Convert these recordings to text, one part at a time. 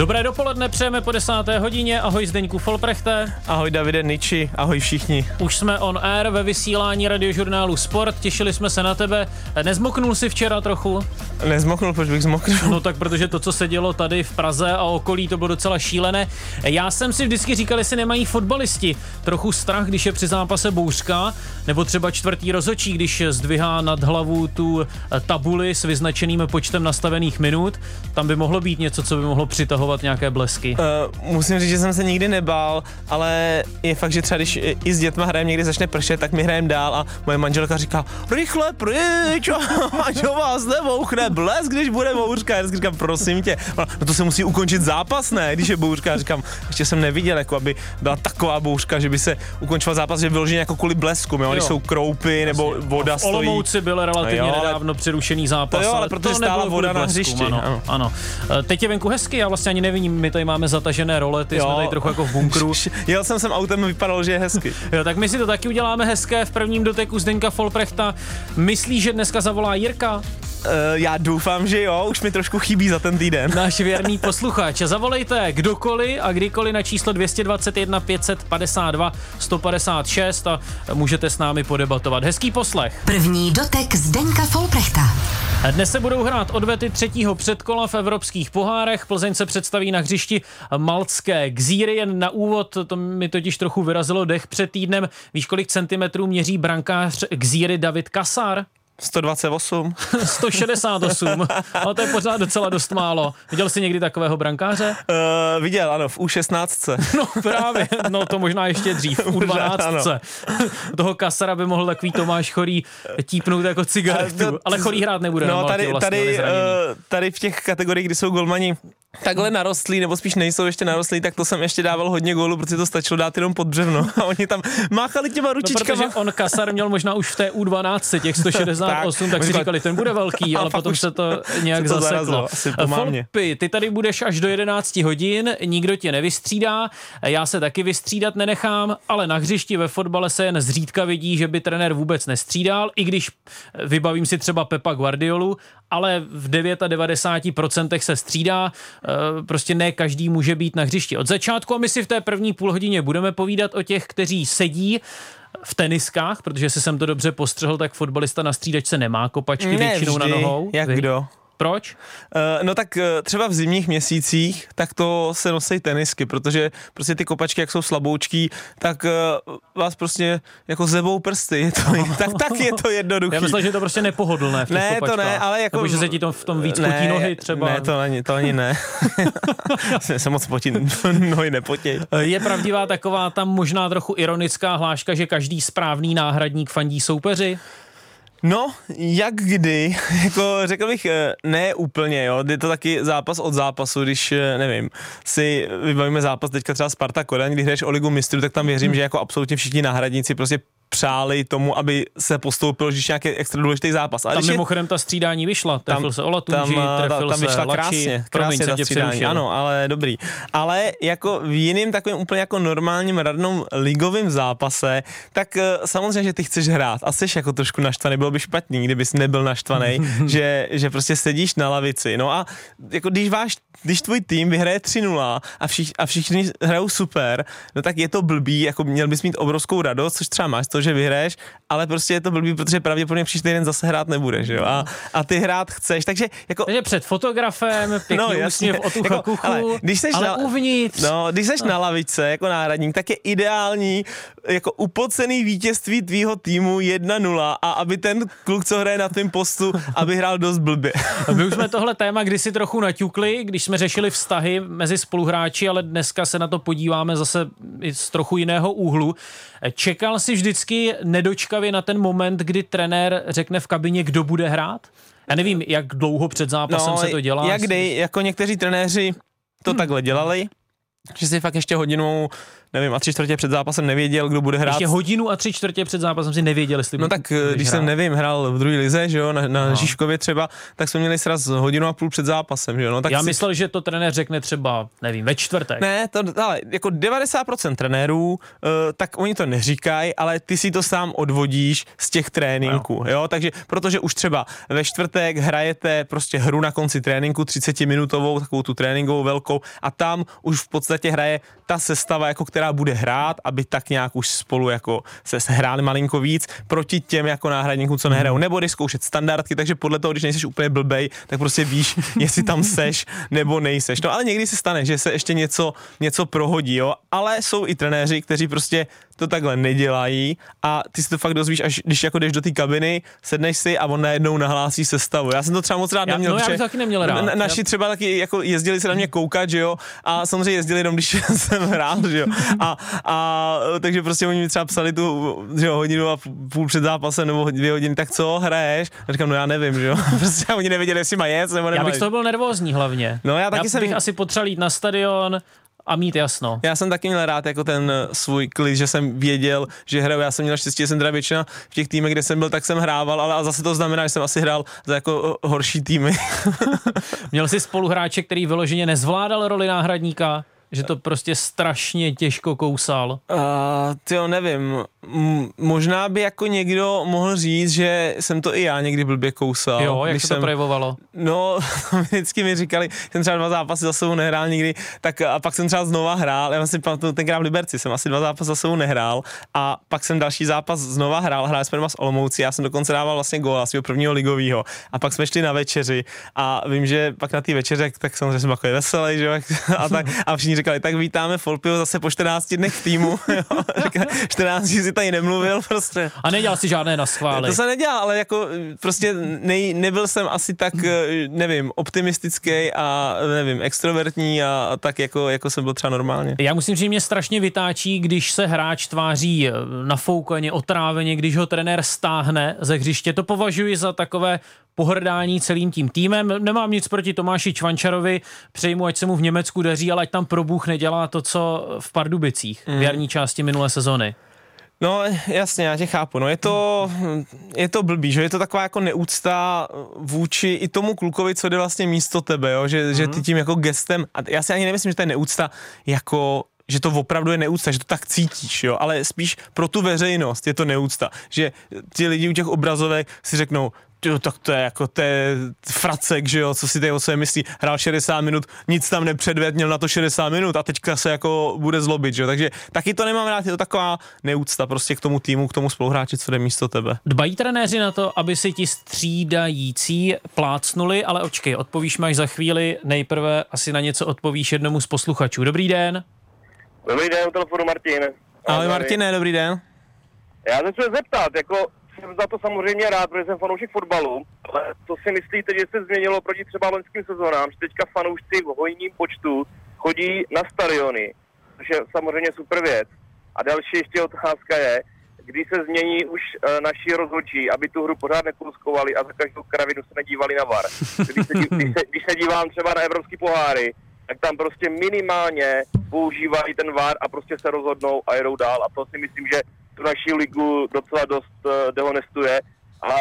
Dobré dopoledne, přejeme po desáté hodině. Ahoj Zdeňku Folprechte. Ahoj Davide Niči, ahoj všichni. Už jsme on air ve vysílání radiožurnálu Sport, těšili jsme se na tebe. Nezmoknul si včera trochu? Nezmoknul, proč bych zmoknul? No tak protože to, co se dělo tady v Praze a okolí, to bylo docela šílené. Já jsem si vždycky říkal, jestli nemají fotbalisti trochu strach, když je při zápase bouřka, nebo třeba čtvrtý rozočí, když zdvihá nad hlavu tu tabuli s vyznačeným počtem nastavených minut. Tam by mohlo být něco, co by mohlo přitahovat vyvolovat nějaké blesky? Uh, musím říct, že jsem se nikdy nebál, ale je fakt, že třeba když i s dětma hrajeme, někdy začne pršet, tak my hrajeme dál a moje manželka říká, rychle pryč, ať vás nebouchne blesk, když bude bouřka. Já říkám, prosím tě, no to se musí ukončit zápas, ne, když je bouřka. Já říkám, ještě jsem neviděl, jako aby byla taková bouřka, že by se ukončoval zápas, že vyloženě jako kvůli blesku, jo, když jsou kroupy nebo voda stojí. Olomouci byl relativně jo, nedávno přerušený zápas, jo, ale, ale protože stála voda na hřišti. Ano, ano. ano. E, teď je venku hezky, já vlastně ani ani nevidím, my tady máme zatažené role, ty jo. jsme tady trochu jako v bunkru. Jel jsem sem autem, vypadalo, že je hezky. jo, tak my si to taky uděláme hezké v prvním doteku Zdeňka Folprechta. Myslíš, že dneska zavolá Jirka? Uh, já doufám, že jo, už mi trošku chybí za ten týden. Náš věrný posluchač. Zavolejte kdokoliv a kdykoliv na číslo 221 552 156 a můžete s námi podebatovat. Hezký poslech. První dotek Zdeňka Folprechta. Dnes se budou hrát odvety třetího předkola v evropských pohárech. Plzeň se představí na hřišti Malcké Gzíry. Jen na úvod, to mi totiž trochu vyrazilo dech před týdnem. Víš, kolik centimetrů měří brankář Gzíry David Kasar? 128. 168, ale to je pořád docela dost málo. Viděl jsi někdy takového brankáře? Uh, viděl, ano, v U16. No právě, no to možná ještě dřív, v U12. Toho kasara by mohl takový Tomáš Chorý típnout jako cigaretu, ale Chorý hrát nebude. No tady, vlastně tady, uh, tady v těch kategoriích, kdy jsou golmani takhle narostlí, nebo spíš nejsou ještě narostlí, tak to jsem ještě dával hodně gólů, protože to stačilo dát jenom pod břevno. A oni tam máchali těma ručičkama. No, protože on kasar měl možná už v té U12 těch 168, tak, tak si říkali, ten bude velký, ale potom se to nějak se to zaseklo. Folpy, ty tady budeš až do 11 hodin, nikdo tě nevystřídá, já se taky vystřídat nenechám, ale na hřišti ve fotbale se jen zřídka vidí, že by trenér vůbec nestřídal, i když vybavím si třeba Pepa Guardiolu, ale v 99% se střídá, prostě ne každý může být na hřišti od začátku a my si v té první půl hodině budeme povídat o těch, kteří sedí v teniskách, protože si jsem to dobře postřehl, tak fotbalista na střídačce nemá kopačky ne, většinou vždy. na nohou. Jak Vy? kdo? Proč? Uh, no tak uh, třeba v zimních měsících, tak to se nosí tenisky, protože prostě ty kopačky, jak jsou slaboučký, tak uh, vás prostě jako zebou prsty. Je to, tak, tak je to jednoduché. Já myslím, že je to prostě nepohodlné v těch Ne, kopačkách. to ne, ale jako... Nebo že se ti to v tom víc ne, potí nohy třeba. Ne, to ani, to ani ne. se moc potí, nohy nepotí. Je pravdivá taková tam možná trochu ironická hláška, že každý správný náhradník fandí soupeři? No, jak kdy, jako řekl bych, eh, ne úplně, jo, je to taky zápas od zápasu, když, eh, nevím, si vybavíme zápas teďka třeba Sparta Kodaň, když hraješ o ligu mistrů, tak tam věřím, hmm. že jako absolutně všichni náhradníci prostě přáli tomu, aby se postoupil, že nějaký extra důležitý zápas. Ale tam mimochodem je, ta střídání vyšla, trefil tam, se Olatunži, tam, trefil tam vyšla se Lači, krásně, krásně ta střídání, ano, ale dobrý. Ale jako v jiným takovým úplně jako normálním radnom ligovém zápase, tak uh, samozřejmě, že ty chceš hrát a jsi jako trošku naštvaný, bylo by špatný, kdybys nebyl naštvaný, že, že prostě sedíš na lavici. No a jako když váš, když tvůj tým vyhraje 3-0 a, všich, a všichni hrajou super, no tak je to blbý, jako měl bys mít obrovskou radost, což třeba máš to, že vyhraješ, ale prostě je to blbý, protože pravděpodobně příští týden zase hrát nebudeš, jo? A, a ty hrát chceš, takže jako... Takže před fotografem, pěkný no, jasně, od jako, kuchu, ale, když seš ale na, uvnitř. No, když seš na lavice jako náhradník, tak je ideální jako upocený vítězství tvýho týmu 1-0 a aby ten kluk, co hraje na tvém postu, aby hrál dost blbě. My už jsme tohle téma kdysi trochu naťukli, když jsme řešili vztahy mezi spoluhráči, ale dneska se na to podíváme zase z trochu jiného úhlu. Čekal si vždycky nedočkavě na ten moment, kdy trenér řekne v kabině, kdo bude hrát? Já nevím, jak dlouho před zápasem no, se to dělá. Jak kdy, jako někteří trenéři to hmm. takhle dělali, že si fakt ještě hodinu nevím, a tři čtvrtě před zápasem nevěděl, kdo bude hrát. Ještě hodinu a tři čtvrtě před zápasem si nevěděl, jestli No tak eh, když hrát. jsem, nevím, hrál v druhé lize, že jo, na, na no. Žižkově třeba, tak jsme měli sraz hodinu a půl před zápasem, že jo. No, tak Já si... myslel, že to trenér řekne třeba, nevím, ve čtvrtek. Ne, to, ale jako 90% trenérů, uh, tak oni to neříkají, ale ty si to sám odvodíš z těch tréninků, no. jo, takže protože už třeba ve čtvrtek hrajete prostě hru na konci tréninku 30 minutovou, takovou tu tréninkovou velkou a tam už v podstatě hraje ta sestava, jako která bude hrát, aby tak nějak už spolu jako se hráli malinko víc proti těm jako náhradníkům, co nehrajou. Mhm. Nebo jdeš zkoušet standardky, takže podle toho, když nejsi úplně blbej, tak prostě víš, jestli tam seš nebo nejseš. No ale někdy se stane, že se ještě něco, něco prohodí, jo. Ale jsou i trenéři, kteří prostě to takhle nedělají a ty si to fakt dozvíš, až když jako jdeš do té kabiny, sedneš si a on najednou nahlásí sestavu. Já jsem to třeba moc rád já, neměl. No, já bych taky neměl rád. Na, naši třeba taky jako jezdili se na mě koukat, že jo, a samozřejmě jezdili jenom, když jsem hrál, že jo. A, a takže prostě oni mi třeba psali tu že jo, hodinu a půl před zápasem nebo dvě hodiny, tak co hraješ? A říkám, no já nevím, že jo. prostě oni nevěděli, jestli má jet nebo nemá. Já bych to byl nervózní hlavně. No já taky já jsem... bych asi potřeboval jít na stadion, a mít jasno. Já jsem taky měl rád jako ten eh, svůj klid, že jsem věděl, že hraju. Já jsem měl štěstí, že jsem teda většina v těch týmech, kde jsem byl, tak jsem hrával, ale a zase to znamená, že jsem asi hrál za jako eh, horší týmy. měl jsi spoluhráče, který vyloženě nezvládal roli náhradníka? Že to prostě strašně těžko kousal? Uh, ty jo, nevím. M- možná by jako někdo mohl říct, že jsem to i já někdy blbě kousal. Jo, jak se jsem, to projevovalo? No, vždycky mi říkali, jsem třeba dva zápasy za sebou nehrál nikdy, tak a pak jsem třeba znova hrál, já si pamatuju tenkrát v Liberci, jsem asi dva zápasy za sebou nehrál a pak jsem další zápas znova hrál, hrál jsme doma s Olomoucí, já jsem dokonce dával vlastně gól svého prvního ligového a pak jsme šli na večeři a vím, že pak na té večeře, tak samozřejmě jsem takový veselý, že jo, a, tak, a všichni říkali, tak vítáme Folpio zase po 14 dnech v týmu. 14 si tady nemluvil prostě. A nedělal si žádné na schvály. To se nedělal, ale jako prostě nej, nebyl jsem asi tak, nevím, optimistický a nevím, extrovertní a, a tak jako, jako jsem byl třeba normálně. Já musím říct, že mě strašně vytáčí, když se hráč tváří nafoukaně, otráveně, když ho trenér stáhne ze hřiště. To považuji za takové pohrdání celým tím týmem. Nemám nic proti Tomáši Čvančarovi, přejmu, ať se mu v Německu daří, ale ať tam pro Bůh nedělá to, co v Pardubicích mm. v jarní části minulé sezony. No jasně, já tě chápu. No je to, je to blbý, že je to taková jako neúcta vůči i tomu klukovi, co jde vlastně místo tebe, jo? Že, mm. že ty mhm. tím jako gestem, a já si ani nemyslím, že to je neúcta jako že to opravdu je neúcta, že to tak cítíš, jo, ale spíš pro tu veřejnost je to neúcta, že ti lidi u těch obrazovek si řeknou, jo, tak to je jako to je fracek, že jo, co si tady o sebe myslí, hrál 60 minut, nic tam nepředved, měl na to 60 minut a teďka se jako bude zlobit, že jo, takže taky to nemám rád, je to taková neúcta prostě k tomu týmu, k tomu spoluhráči, co jde místo tebe. Dbají trenéři na to, aby si ti střídající plácnuli, ale očkej, odpovíš máš za chvíli, nejprve asi na něco odpovíš jednomu z posluchačů. Dobrý den. Dobrý den, telefonu Martin. Ahoj Martine, dobrý den. Já se chci zeptat, jako jsem za to samozřejmě rád, protože jsem fanoušek fotbalu, ale co si myslíte, že se změnilo proti třeba loňským sezónám, že teďka fanoušci v hojním počtu chodí na stadiony, což je samozřejmě super věc. A další ještě otázka je, kdy se změní už uh, naši rozhodčí, aby tu hru pořád nekouskovali a za každou kravinu se nedívali na VAR. Když se, když se, když se dívám třeba na evropský poháry, tak tam prostě minimálně používají ten VAR a prostě se rozhodnou a jedou dál. A to si myslím, že tu naši ligu docela dost uh, dehonestuje a,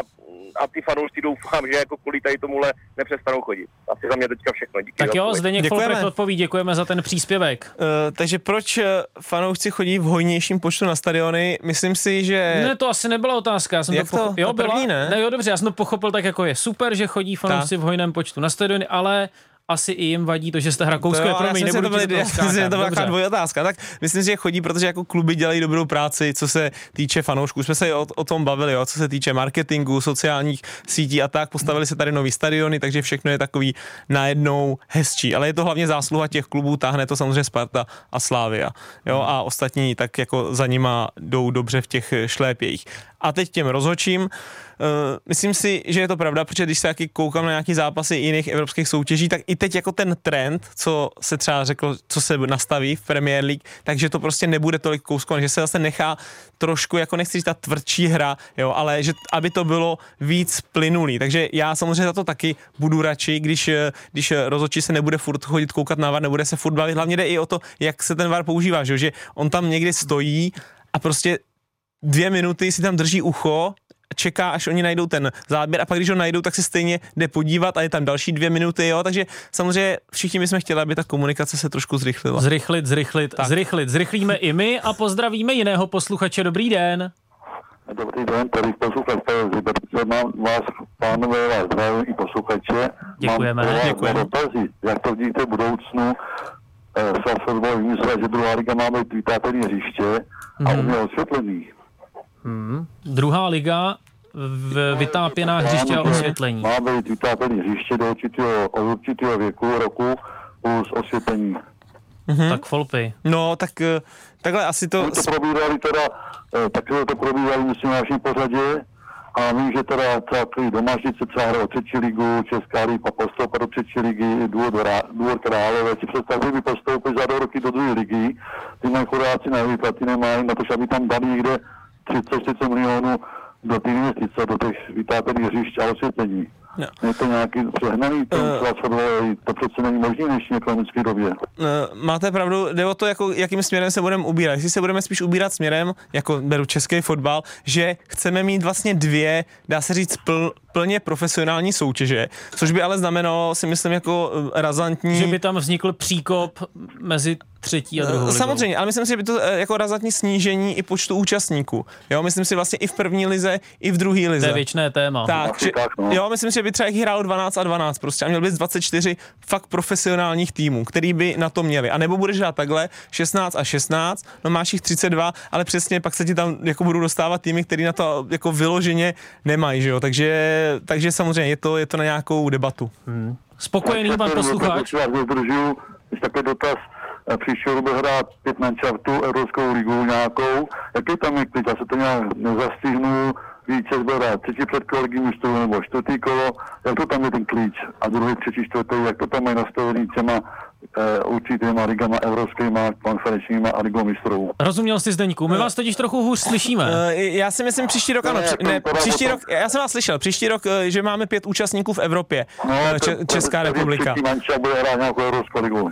a ty fanoušci doufám, že jako kvůli tady tomuhle nepřestanou chodit. Asi za mě teďka všechno. Díky tak jo, Zdeněk Folprech odpoví, děkujeme za ten příspěvek. Uh, takže proč eh, fanoušci chodí v hojnějším počtu na stadiony? Myslím si, že... Ne, to asi nebyla otázka. Já jsem Jak to, pocho... to? Jo, byla? První, ne? ne? jo, dobře, já jsem to pochopil tak, jako je super, že chodí fanoušci v hojném počtu na stadiony, ale asi i jim vadí to, že jste hra kouskuje. pro mě, nebudu to, byli, to, to byla taková dvojí otázka. Tak myslím že chodí, protože jako kluby dělají dobrou práci, co se týče fanoušků. Jsme se o, o tom bavili, jo, co se týče marketingu, sociálních sítí a tak. Postavili se tady nový stadiony, takže všechno je takový najednou hezčí. Ale je to hlavně zásluha těch klubů, táhne to samozřejmě Sparta a Slávia. Jo, a ostatní tak jako za nima jdou dobře v těch šlépějích. A teď těm rozhočím. myslím si, že je to pravda, protože když se taky koukám na nějaký zápasy jiných evropských soutěží, tak i teď jako ten trend, co se třeba řekl, co se nastaví v Premier League, takže to prostě nebude tolik kouskovat, že se zase nechá trošku, jako nechci říct ta tvrdší hra, jo, ale že aby to bylo víc plynulý. Takže já samozřejmě za to taky budu radši, když, když rozhodčí se nebude furt chodit koukat na VAR, nebude se furt bavit. Hlavně jde i o to, jak se ten VAR používá, že, že on tam někdy stojí a prostě dvě minuty si tam drží ucho čeká, až oni najdou ten záběr a pak když ho najdou, tak se stejně jde podívat a je tam další dvě minuty, jo, takže samozřejmě všichni bychom chtěli, aby ta komunikace se trošku zrychlila. Zrychlit, zrychlit, tak. zrychlit, zrychlíme i my a pozdravíme jiného posluchače, dobrý den. Dobrý den, tady posluchač z Liberce, mám vás, pánové, vás zdravím i posluchače. Děkujeme. Mám Děkujeme. dotazy, jak to vidíte v budoucnu, eh, Svaz fotbal vymyslel, že druhá liga má být vytápěný hřiště a mm. uměl osvětlený. Hmm. Druhá liga v vytápěná hřiště a osvětlení. Má být vytápěný hřiště do určitého, od určitého věku, roku plus osvětlení. Mm-hmm. Tak Folpy. No, tak eh, takhle asi to... My to probírali teda, eh, tak to probírali myslím na našem pořadě a vím, že teda třeba domáždice třeba hrál třetí ligu, Česká liga postoupila do třetí ligy, Důvod Králové, si představují, by postoupili za dva roky do druhé ligy, ty mají chudáci na výplaty nemají, na to, aby tam dali někde 30-40 milionů do té investice, do těch vytápěných hřišť a osvětlení. No. Je to nějaký přehnaný, to, uh, to přece není možné v dnešní ekonomické době. Uh, máte pravdu, jde o to, jako, jakým směrem se budeme ubírat. Jestli se budeme spíš ubírat směrem, jako beru český fotbal, že chceme mít vlastně dvě, dá se říct, pl, plně profesionální soutěže, což by ale znamenalo, si myslím, jako eh, razantní... Že by tam vznikl příkop mezi třetí a druhou ligou. Samozřejmě, ale myslím si, že by to jako razantní snížení i počtu účastníků. Jo, myslím si vlastně i v první lize, i v druhé lize. To je věčné téma. Tak, že, no. jo, myslím si, že by třeba jich hrálo 12 a 12 prostě a měl bys 24 fakt profesionálních týmů, který by na to měli. A nebo budeš hrát takhle 16 a 16, no máš jich 32, ale přesně pak se ti tam jako budou dostávat týmy, který na to jako vyloženě nemají, že jo. Takže, takže samozřejmě je to, je to na nějakou debatu. Hmm. Spokojený pan posluchač. Takový dotaz, příští rok bude hrát pět manšaftů Evropskou ligu nějakou. Jaký tam je klid? Já se to nějak nezastihnu, více zbere třetí předkolo ligy mistrů nebo čtvrtý kolo, jak to tam je ten klíč? A druhý, třetí, čtvrtý, jak to tam je nastavený těma určitýma ligama evropskýma, konferenčníma a ligou mistrů. Rozuměl jsi Zdeňku, my vás totiž trochu hůř slyšíme. Uh, já si myslím příští rok, ano, ne, ne příští rok, já jsem vás slyšel, příští rok, eh, že máme pět účastníků v Evropě, no, Če- Česká republika.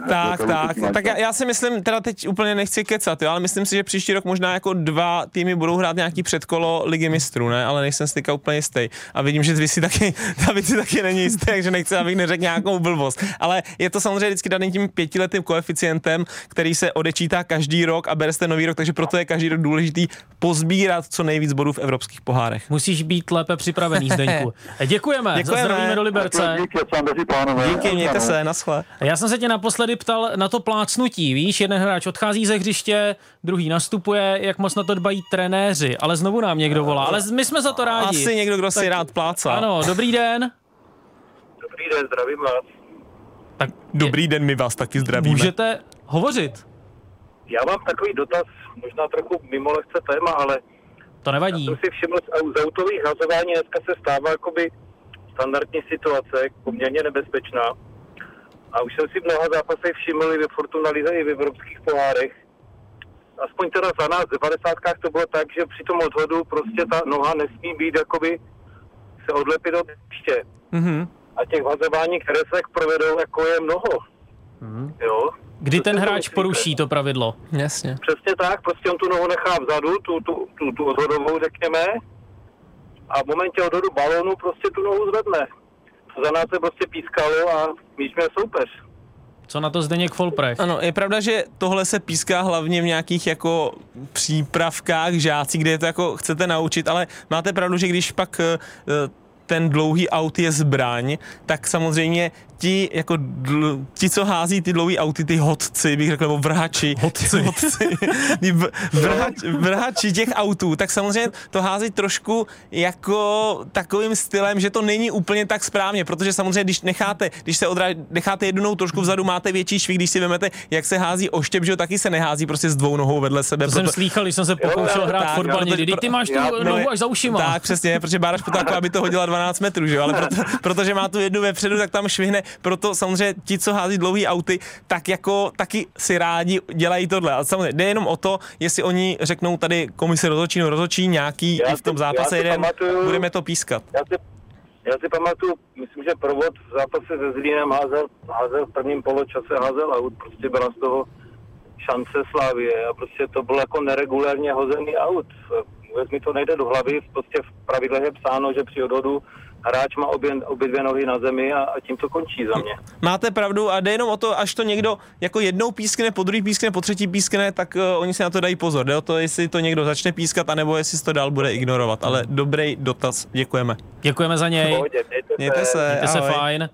Tak, tak, tak já, já si myslím, teda teď úplně nechci kecat, jo, ale myslím si, že příští rok možná jako dva týmy budou hrát nějaký předkolo ligy mistrů, ne, ale nejsem si úplně jistý. A vidím, že vy si taky, David si taky není jistý, takže nechci, abych neřekl nějakou blbost. Ale je to samozřejmě vždycky daný tím pětiletým koeficientem, který se odečítá každý rok a bere ten nový rok, takže proto je každý rok důležitý pozbírat co nejvíc bodů v evropských pohárech. Musíš být lépe připravený, Zdeňku. Děkujeme, Děkujeme. zdravíme do Liberce. Díky, mějte se, naschle. Já jsem se tě naposledy ptal na to plácnutí, víš, jeden hráč odchází ze hřiště, druhý nastupuje, jak moc na to dbají trenéři, ale znovu nám někdo volá, ale my jsme za to rádi. Asi někdo, kdo tak, si rád plácá. Ano, dobrý den. Dobrý den, zdravím vás. Tak dobrý den, my vás taky zdravíme. Můžete hovořit. Já mám takový dotaz, možná trochu mimo lehce téma, ale to nevadí. Já jsem si všiml, z autových hazování dneska se stává jakoby standardní situace, poměrně nebezpečná. A už jsem si v mnoha zápasech všiml i ve Fortuna Lize, i v evropských pohárech. Aspoň teda za nás v 90. to bylo tak, že při tom odhodu prostě ta noha nesmí být jakoby se odlepit od ještě. Mm-hmm a těch vazování, které se provedou, jako je mnoho. Mm. Jo? Kdy ten hráč poruší to pravidlo? Jasně. Přesně tak, prostě on tu nohu nechá vzadu, tu, tu, tu, tu odhodovou, řekněme, a v momentě odhodu balónu prostě tu nohu zvedne. To za nás se prostě pískalo a my jsme soupeř. Co na to Zdeněk Folprech? Ano, je pravda, že tohle se píská hlavně v nějakých jako přípravkách žácí, kde je to jako chcete naučit, ale máte pravdu, že když pak uh, ten dlouhý aut je zbraň, tak samozřejmě ti, jako dl, ti, co hází ty dlouhý auty, ty hodci, bych řekl, nebo vrhači. Hodci. hodci vrhač, vrhači těch autů, tak samozřejmě to hází trošku jako takovým stylem, že to není úplně tak správně, protože samozřejmě, když necháte, když se odra, necháte jednou trošku vzadu, máte větší švih, když si vezmete, jak se hází oštěp, že jo, taky se nehází prostě s dvou nohou vedle sebe. To proto... jsem slýchal, když jsem se pokoušel hrát tak, fotbal někdy. Ty máš tu já, nohu no, až za ušima. Tak, přesně, protože Bára Špotáko, aby to hodila 12 metrů, že jo, ale proto, protože má tu jednu vepředu, tak tam švihne, proto samozřejmě ti, co hází dlouhý auty, tak jako taky si rádi dělají tohle. A samozřejmě jde jenom o to, jestli oni řeknou tady komise rozhodčí, no rozhodčí nějaký já v tom zápase jeden, pamatuju, budeme to pískat. Já si, já si pamatuju, myslím, že provod v zápase se Zlínem házel, házel v prvním poločase házel aut, prostě byla z toho šance Slávie a prostě to bylo jako neregulárně hozený aut. Vůbec mi to nejde do hlavy, prostě v pravidlech je psáno, že při odhodu hráč má obě, obě dvě nohy na zemi a, a tím to končí za mě. Máte pravdu a jde jenom o to, až to někdo jako jednou pískne, po druhý pískne, po třetí pískne, tak uh, oni si na to dají pozor. Jde o to, jestli to někdo začne pískat, anebo jestli to dál bude ignorovat. Ale dobrý dotaz, děkujeme. Děkujeme za něj. Pohodě, mějte, mějte se. Mějte se fajn.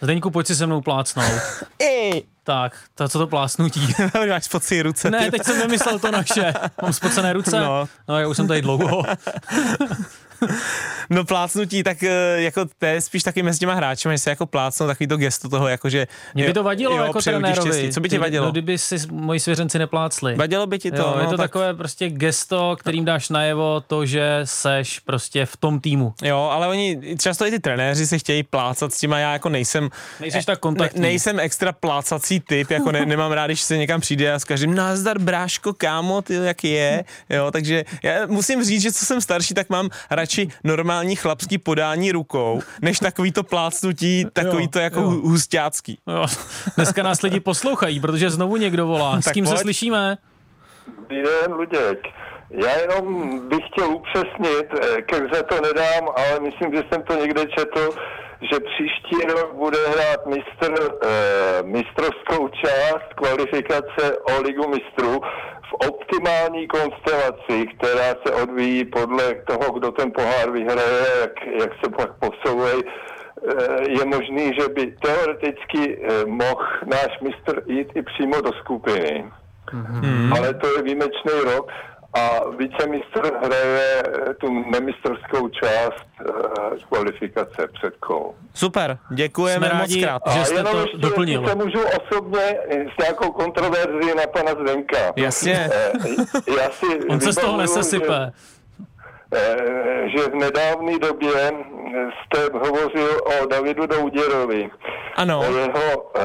Zdeňku, pojď si se mnou plácnout. Ej. Tak, to co to plásnutí? Máš spocené ruce. Ne, teď jsem nemyslel to naše. Mám spocené ruce? No. no, já už jsem tady dlouho. no plácnutí, tak eh, jako to je spíš taky mezi těma hráči, že se jako plácnou takový to gesto toho, jako že... Mě by to vadilo jo, jako trenérovi. Co by ti vadilo? No, kdyby si moji svěřenci neplácli. Vadilo by ti to? Jo, no, je to tak... takové prostě gesto, kterým dáš najevo to, že seš prostě v tom týmu. Jo, ale oni, často i ty trenéři se chtějí plácat s tím a já jako nejsem... Nejseš tak kontaktní. Ne, nejsem extra plácací typ, jako ne, nemám rád, když se někam přijde a s každým nazdar bráško, kámo, ty jak je, jo, takže já musím říct, že co jsem starší, tak mám radši normální chlapský podání rukou, než takový to plácnutí, takový to jako jo. hustácký. Jo. Dneska nás lidi poslouchají, protože znovu někdo volá. S tak kým pojď. se slyšíme? Dobrý den, Luděk. Já jenom bych chtěl upřesnit, eh, ke hře to nedám, ale myslím, že jsem to někde četl, že příští rok bude hrát mistr, eh, mistrovskou část kvalifikace o ligu mistrů v optimální konstelaci, která se odvíjí podle toho, kdo ten pohár vyhraje, jak, jak se pak posouvají eh, je možný, že by teoreticky eh, mohl náš mistr jít i přímo do skupiny. Mm-hmm. Ale to je výjimečný rok a vicemistr hraje tu nemistrovskou část uh, kvalifikace před kol. Super, děkujeme Jsme rádi, moc krát. že jste to ještě, doplnil. se můžu osobně s nějakou kontroverzí na pana Zdenka. Jasně. Uh, já si On se z toho nesesype. Že Eh, že v nedávné době jste hovořil o Davidu Douděrovi. Ano. O jeho eh,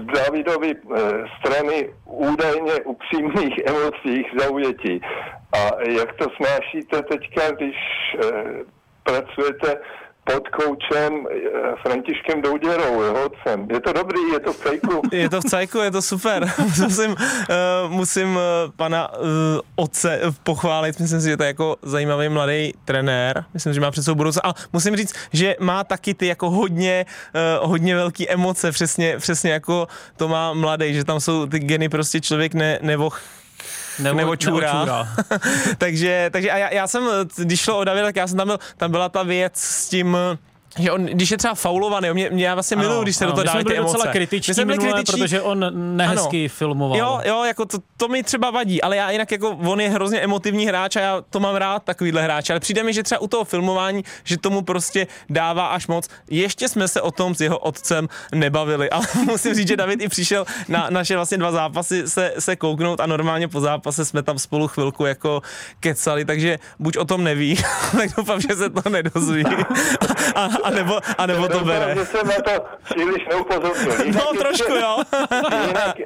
z Davidovy eh, strany údajně upřímných emocích zaujetí. A jak to snášíte teďka, když pracujete pod koučem eh, Františkem Douděrou, jeho otcem. Je to dobrý, je to v cajku. Je to v cajku, je to super. musím, uh, musím uh, pana otce pochválit, myslím si, že to je jako zajímavý mladý trenér, myslím, že má před sebou budoucnost. Musím říct, že má taky ty jako hodně, hodně velký emoce, přesně, přesně jako to má mladý, že tam jsou ty geny prostě člověk ne, nebo nebo, nebo čůra. Nebo čůra. takže, takže a já, já jsem, když šlo o Davida, tak já jsem tam byl, tam byla ta věc s tím, že on, když je třeba faulovaný, mě, mě já vlastně ano, miluju, když se ano, do toho dávají ty emoce. docela kritičtí my minule, kritičtí, protože on nehezky ano, filmoval. Jo, jo, jako to, to, mi třeba vadí, ale já jinak jako on je hrozně emotivní hráč a já to mám rád, takovýhle hráč, ale přijde mi, že třeba u toho filmování, že tomu prostě dává až moc. Ještě jsme se o tom s jeho otcem nebavili, ale musím říct, že David i přišel na naše vlastně dva zápasy se, se kouknout a normálně po zápase jsme tam spolu chvilku jako kecali, takže buď o tom neví, tak doufám, že se to nedozví. a, a, nebo, a nebo to bere. Že jsem na to příliš neupozornil. Jinak no, ještě, trošku jo. jinak,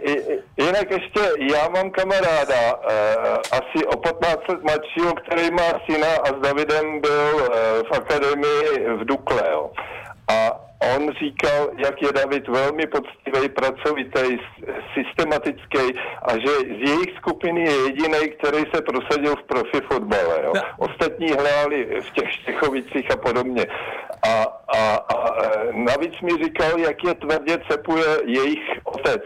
jinak ještě já mám kamaráda, uh, asi o 15 let mladšího, který má syna a s Davidem byl uh, v akademii v Dukle. Jo. A on říkal, jak je David velmi poctivý, pracovitý, systematický a že z jejich skupiny je jediný, který se prosadil v profi fotbale. Jo. No. Ostatní hráli v těch Štěchovicích a podobně. A, a, a navíc mi říkal, jak je tvrdě cepuje jejich otec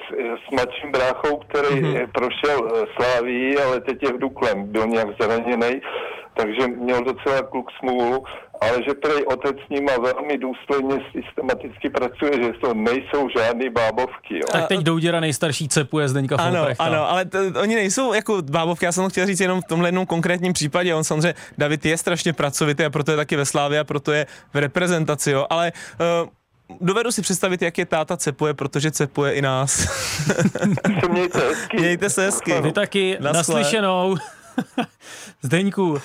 s mladším bráchou, který mm-hmm. prošel eh, Sláví, ale teď je v Duklem, byl nějak zraněný takže měl docela kluk smůlu ale že prej otec s nima velmi důsledně systematicky pracuje, že to nejsou žádný bábovky. Jo. Tak teď Douděra nejstarší cepuje Zdeňka Ano, Folprechta. ano, ale to, oni nejsou jako bábovky, já jsem to chtěl říct jenom v tomhle jednom konkrétním případě, on samozřejmě, David je strašně pracovitý a proto je taky ve Slávě a proto je v reprezentaci, jo, ale uh, dovedu si představit, jak je táta cepuje, protože cepuje i nás. Se mějte hezky. Mějte se hezky. Vy taky naslyšenou. Zdeňku,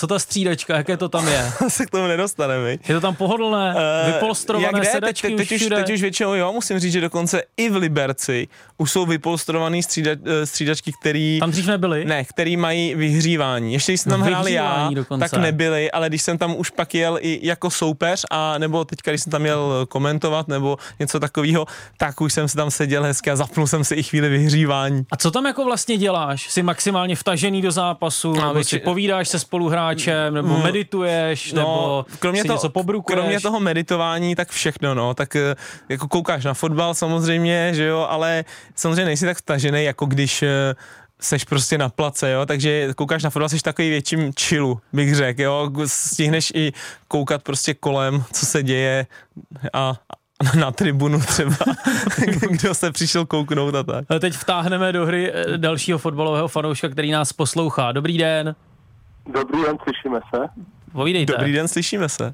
co ta střídačka, jaké to tam je? se k tomu nedostaneme? Je to tam pohodlné, Eh, vypolstrované sedačky teď, teď, teď, už všude. teď už většinou jo, musím říct, že dokonce i v Liberci už jsou vypolstrovaný střída, eh, střídačky, který... Tam dřív nebyly? Ne, který mají vyhřívání. Ještě když jsem tam No, hrál já, dokonce. tak nebyly, ale když jsem tam už pak jel i jako soupeř a nebo teďka, když jsem tam jel komentovat nebo něco takového, tak už jsem si tam seděl hezky a zapnul jsem si i chvíli vyhřívání. A co tam jako vlastně děláš? Jsi maximálně vtažený do zápasu, No, nebo větši- si povídáš se spoluhráčem, nebo Mm. medituješ, nebo kromě si toho, něco pobrukuješ? kromě toho meditování, tak všechno, no, tak eh, jako koukáš na fotbal samozřejmě, že jo, ale samozřejmě nejsi tak vtažený, jako když eh, seš prostě na place, jo, takže koukáš na fotbal, seš takový větším chillu, bych řekl, jo, stihneš i koukat prostě kolem, co se děje a na tribunu třeba, kdo se přišel kouknout a tak. Teď vtáhneme do hry eh, dalšího fotbalového fanouška, který nás poslouchá. Dobrý den, Dobrý den, slyšíme se. povídejte. Dobrý den, slyšíme se.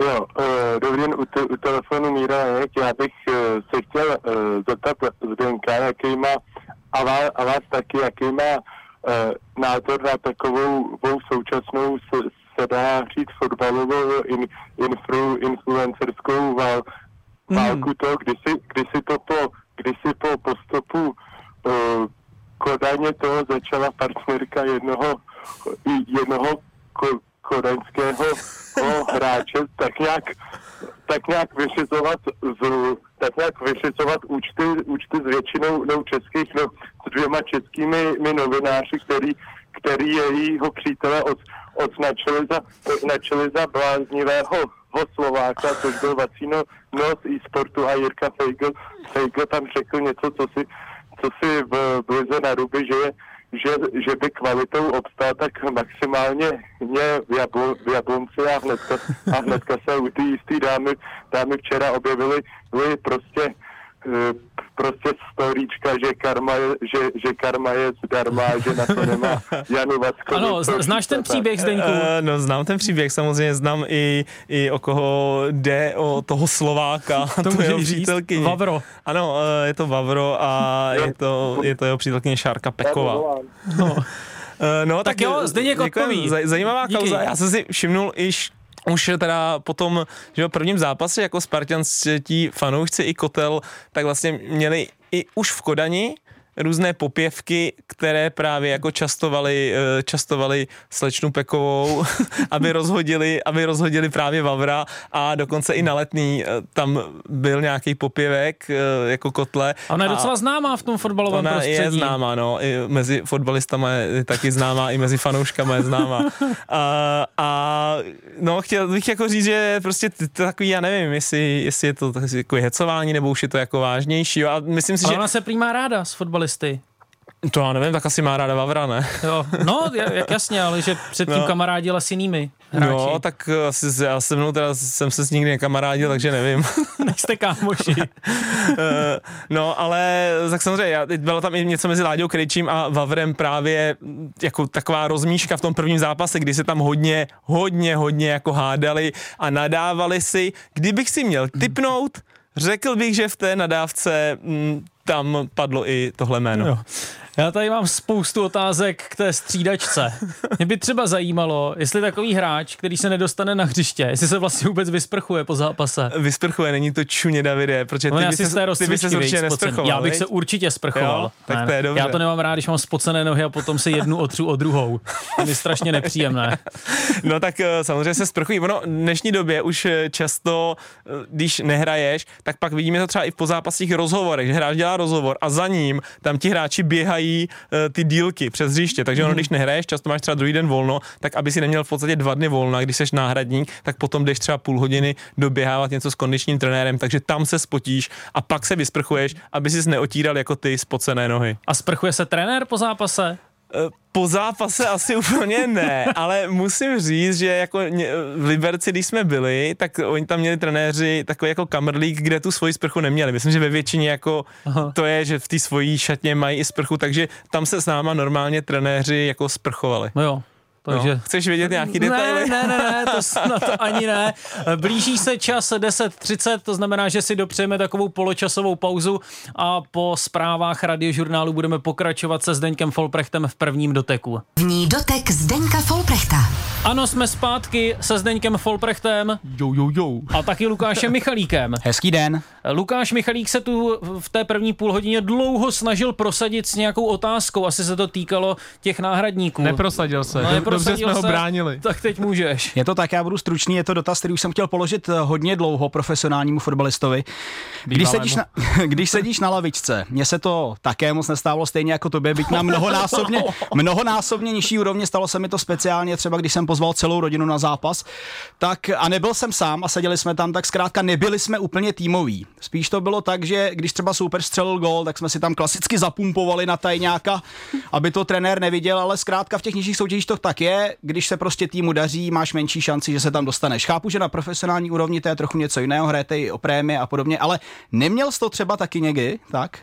Jo, uh, dobrý den, u, te, u telefonu Míra Janek. Já bych uh, se chtěl uh, zeptat Zdenka, jaký má, a vás, a vás taky, jaký má uh, názor na takovou vou současnou, se, se dá říct, fotbalovou in, influ, influencerskou vál, válku to, kdysi, kdysi to po, kdysi po postupu uh, Kodaně toho začala partnerka jednoho, jednoho ko, kodaňského hráče tak nějak, tak nějak vyšizovat z, tak nějak vyšizovat účty, účty s většinou no, českých, no, s dvěma českými my novináři, který, který jejího přítele od, označili za, označili za bláznivého ho Slováka, což byl Vacíno Nos e-sportu a Jirka Feigl, Feigl tam řekl něco, co si, co si v Blize na ruby, že že, že by kvalitou obstál tak maximálně mě v, Jablo, v Jablonci a hnedka, a hnedka se u té jisté dámy, dámy včera objevily prostě eh, prostě storíčka, že karma je, že, že karma je zdarma, že na to nemá Janu Vackovi. Ano, znáš ten příběh, Zdeňku? Eh, no znám ten příběh, samozřejmě znám i, i o koho jde, o toho Slováka, To můžeš jeho říct? přítelkyni. Vavro. Ano, eh, je to Vavro a je to, je to jeho přítelkyně Šárka Pekova. No. Eh, No, Tak jo, Zdeněk odpoví. Zaj- Zajímavá Díky. kauza. Já jsem si všimnul iž už teda po tom že jo, prvním zápase jako spartanství fanoušci i Kotel, tak vlastně měli i už v Kodani různé popěvky, které právě jako častovali, eh, častovali slečnu Pekovou, aby rozhodili, aby rozhodili právě Vavra a dokonce i na letný eh, tam byl nějaký popěvek eh, jako kotle. A ona je A- docela známá v tom fotbalovém Ona prostředí. je známá, no, i mezi fotbalistama je taky známá, i mezi fanouškama je známá. A, a no, chtěl bych jako říct, že prostě takový, já nevím, jestli, jestli je to jako hecování, nebo už je to jako vážnější, jo, a myslím si, Ale že ona se prý má ráda s fotbalisty. To já nevím, tak asi má ráda Vavra, ne? Jo. No, jak jasně, ale že předtím No. kamarádila s jinými hráči. No, tak asi já se mnou teda jsem se s nikdy nekamarádil, takže nevím. Nejste kámoši. Eh, no, ale tak samozřejmě, já- bylo tam i něco mezi Láďou Krejčím a Vavrem právě mm, jako taková rozmíška v tom prvním zápase, kdy se tam hodně, hodně, hodně jako hádali a nadávali si. Kdybych si měl typnout, řekl bych, že v té nadávce mm, tam padlo i tohle jméno. Jo. Já tady mám spoustu otázek k té střídačce. Mě by třeba zajímalo, jestli takový hráč, který se nedostane na hřiště, jestli se vlastně vůbec vysprchuje po zápase. Vysprchuje, není to čuně Davide, protože ty, No, já by se, ty by rozcvičky, se určitě nesprchoval, Já bych se určitě sprchoval. Jo, tak to je dobře. Já to nemám rád, když mám spocené nohy a potom si jednu otřu o druhou. To je strašně nepříjemné. No tak eh, samozřejmě se sprchují. Ono v dnešní době už eh, často, eh, když nehraješ, tak pak vidíme to třeba i v pozápasích rozhovorech, že hráč dělá rozhovor a za ním tam ti hráči běhají eh, ty dílky přes hřiště. Takže ono, když nehraješ, často máš třeba druhý den volno, tak aby si neměl v podstatě dva dny volna, když jsi náhradník, tak potom jdeš třeba půl hodiny doběhávat něco s kondičním trenérem, takže tam se spotíš a pak se vysprchuješ, aby si neotíral jako ty spocené nohy. A sprchuje se trenér po zápase? Po zápase asi úplně ne, ale musím říct, že jako v Liberci, když jsme byli, tak oni tam měli trenéři takový jako kamerlík, kde tu svoji sprchu neměli. Myslím, že ve většině jako Aha. to je, že v té svojí šatně mají i sprchu, takže tam se s náma normálně trenéři jako sprchovali. No jo, takže... No, chceš vědět nějaký detaily? Ne, ne, ne, ne to, na to ani ne. Blíží se čas 10.30, to znamená, že si dopřejeme takovou poločasovou pauzu a po zprávách radiožurnálu budeme pokračovat se Zdeňkem Folprechtem v prvním doteku. Vní dotek Zdeňka Folprechta. Ano, jsme zpátky se Zdeňkem Folprechtem. Jo, jo, jo. A taky Lukášem Michalíkem. Hezký den. Lukáš Michalík se tu v té první půlhodině dlouho snažil prosadit s nějakou otázkou, asi se to týkalo těch náhradníků. Neprosadil se. No, dobře jsme ho bránili. Tak teď můžeš. Je to tak, já budu stručný, je to dotaz, který už jsem chtěl položit eh, hodně dlouho profesionálnímu fotbalistovi. Když sedíš, na, když sedíš na lavičce, mně se to také moc nestávalo stejně jako tobě, byť na mnohonásobně, mnohonásobně nižší úrovni, stalo se mi to speciálně třeba, když jsem pozval celou rodinu na zápas, tak a nebyl jsem sám a seděli jsme tam, tak zkrátka nebyli jsme úplně týmoví. Spíš to bylo tak, že když třeba super střelil gol, tak jsme si tam klasicky zapumpovali na tajňáka, aby to trenér neviděl, ale zkrátka v těch nižších soutěžích to tak je, když se prostě týmu daří, máš menší šanci, že se tam dostaneš. Chápu, že na profesionální úrovni to je trochu něco jiného, hrajete i o prémie a podobně, ale neměl jsi to třeba taky někdy, tak?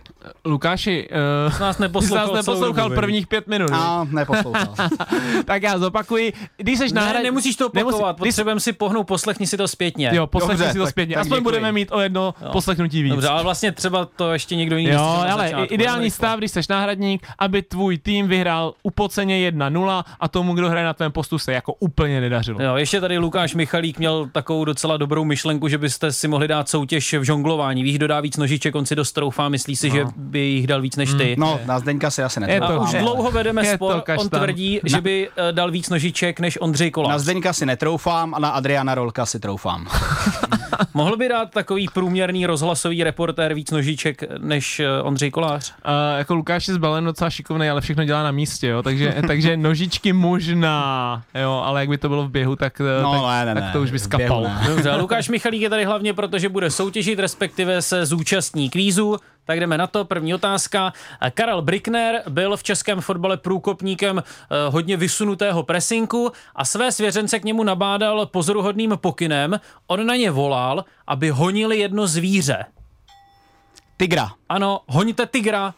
Lukáši, uh, nás neposlouchal, nás neposlouchal prvních pět minut. A, neposlouchal. tak já zopakuji. Když seš náhrad... Ne, nemusíš to opakovat, nemusí... potřebujeme si pohnout, poslechni si to zpětně. Jo, poslechni Dobře, si to zpětně. Aspoň budeme mít o jedno jo. poslechnutí víc. Dobře, ale vlastně třeba to ještě někdo jiný. Jo, ale začátku, ideální stav, když seš náhradník, aby tvůj tým vyhrál upoceně 1-0 a tomu, kdo hraje na tvém postu, se jako úplně nedařilo. Jo, ještě tady Lukáš Michalík měl takovou docela dobrou myšlenku, že byste si mohli dát soutěž v žonglování. Víš, kdo dá víc nožiček, on si dostroufá, myslí si, no. že by jich dal víc než ty. Mm, no, na Zdeňka si asi netroufám. Už dlouho vedeme je spor, on tvrdí, na... že by eh, dal víc nožiček než Ondřej Kolář. Na Zdeňka si netroufám a na Adriana Rolka si troufám. Mohl by dát takový průměrný rozhlasový reportér víc nožiček než eh, Ondřej Kolář? Uh, jako Lukáš je zbalen docela šikovný, ale všechno dělá na místě, jo? Takže, takže nožičky možná, jo, ale jak by to bylo v běhu, tak, eh, no, tak, ne, ne, tak to už by skapal. Dobře, Lukáš Michalík je tady hlavně proto, že bude soutěžit, respektive se zúčastní kvízu. Tak jdeme na to. První otázka. Karel Brickner byl v českém fotbale průkopníkem eh, hodně vysunutého presinku a své svěřence k němu nabádal pozoruhodným pokynem. On na ně volal, aby honili jedno zvíře. Tigra. Ano, honíte tigra.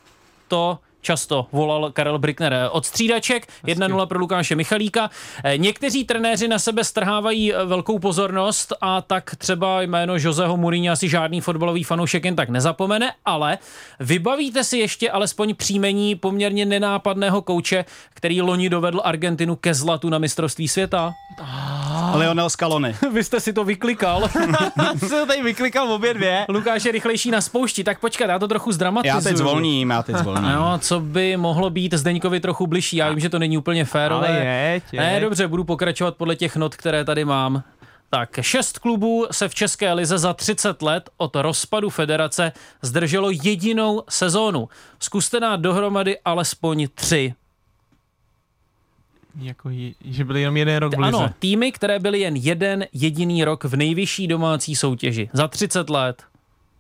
To často volal Karel Brickner od střídaček. 1-0 pro Lukáše Michalíka. Eh, někteří trenéři na sebe strhávají eh, velkou pozornost a tak třeba jméno Joseho Mourinho asi žádný fotbalový fanoušek jen tak nezapomene, ale vybavíte si ještě alespoň příjmení poměrně nenápadného kouče, který loni dovedl Argentinu ke zlatu na mistrovství světa? Ah. Lionel Scaloni. Vy jste si to vyklikal. Jsi to tady vyklikal obě dvě. Lukáš je rychlejší na spoušti, tak počkat, já to trochu zdramatizuju. Já teď zvolním, já teď zvolním. No, co by mohlo být Zdeňkovi trochu bližší. Já vím, že to není úplně férové. Ale jeď, jeď. Ne, dobře, budu pokračovat podle těch not, které tady mám. Tak, šest klubů se v České lize za 30 let od rozpadu federace zdrželo jedinou sezónu. Zkuste dát dohromady alespoň tři. Jako, že byly jenom jeden rok v lize. Ano, týmy, které byly jen jeden jediný rok v nejvyšší domácí soutěži. Za 30 let.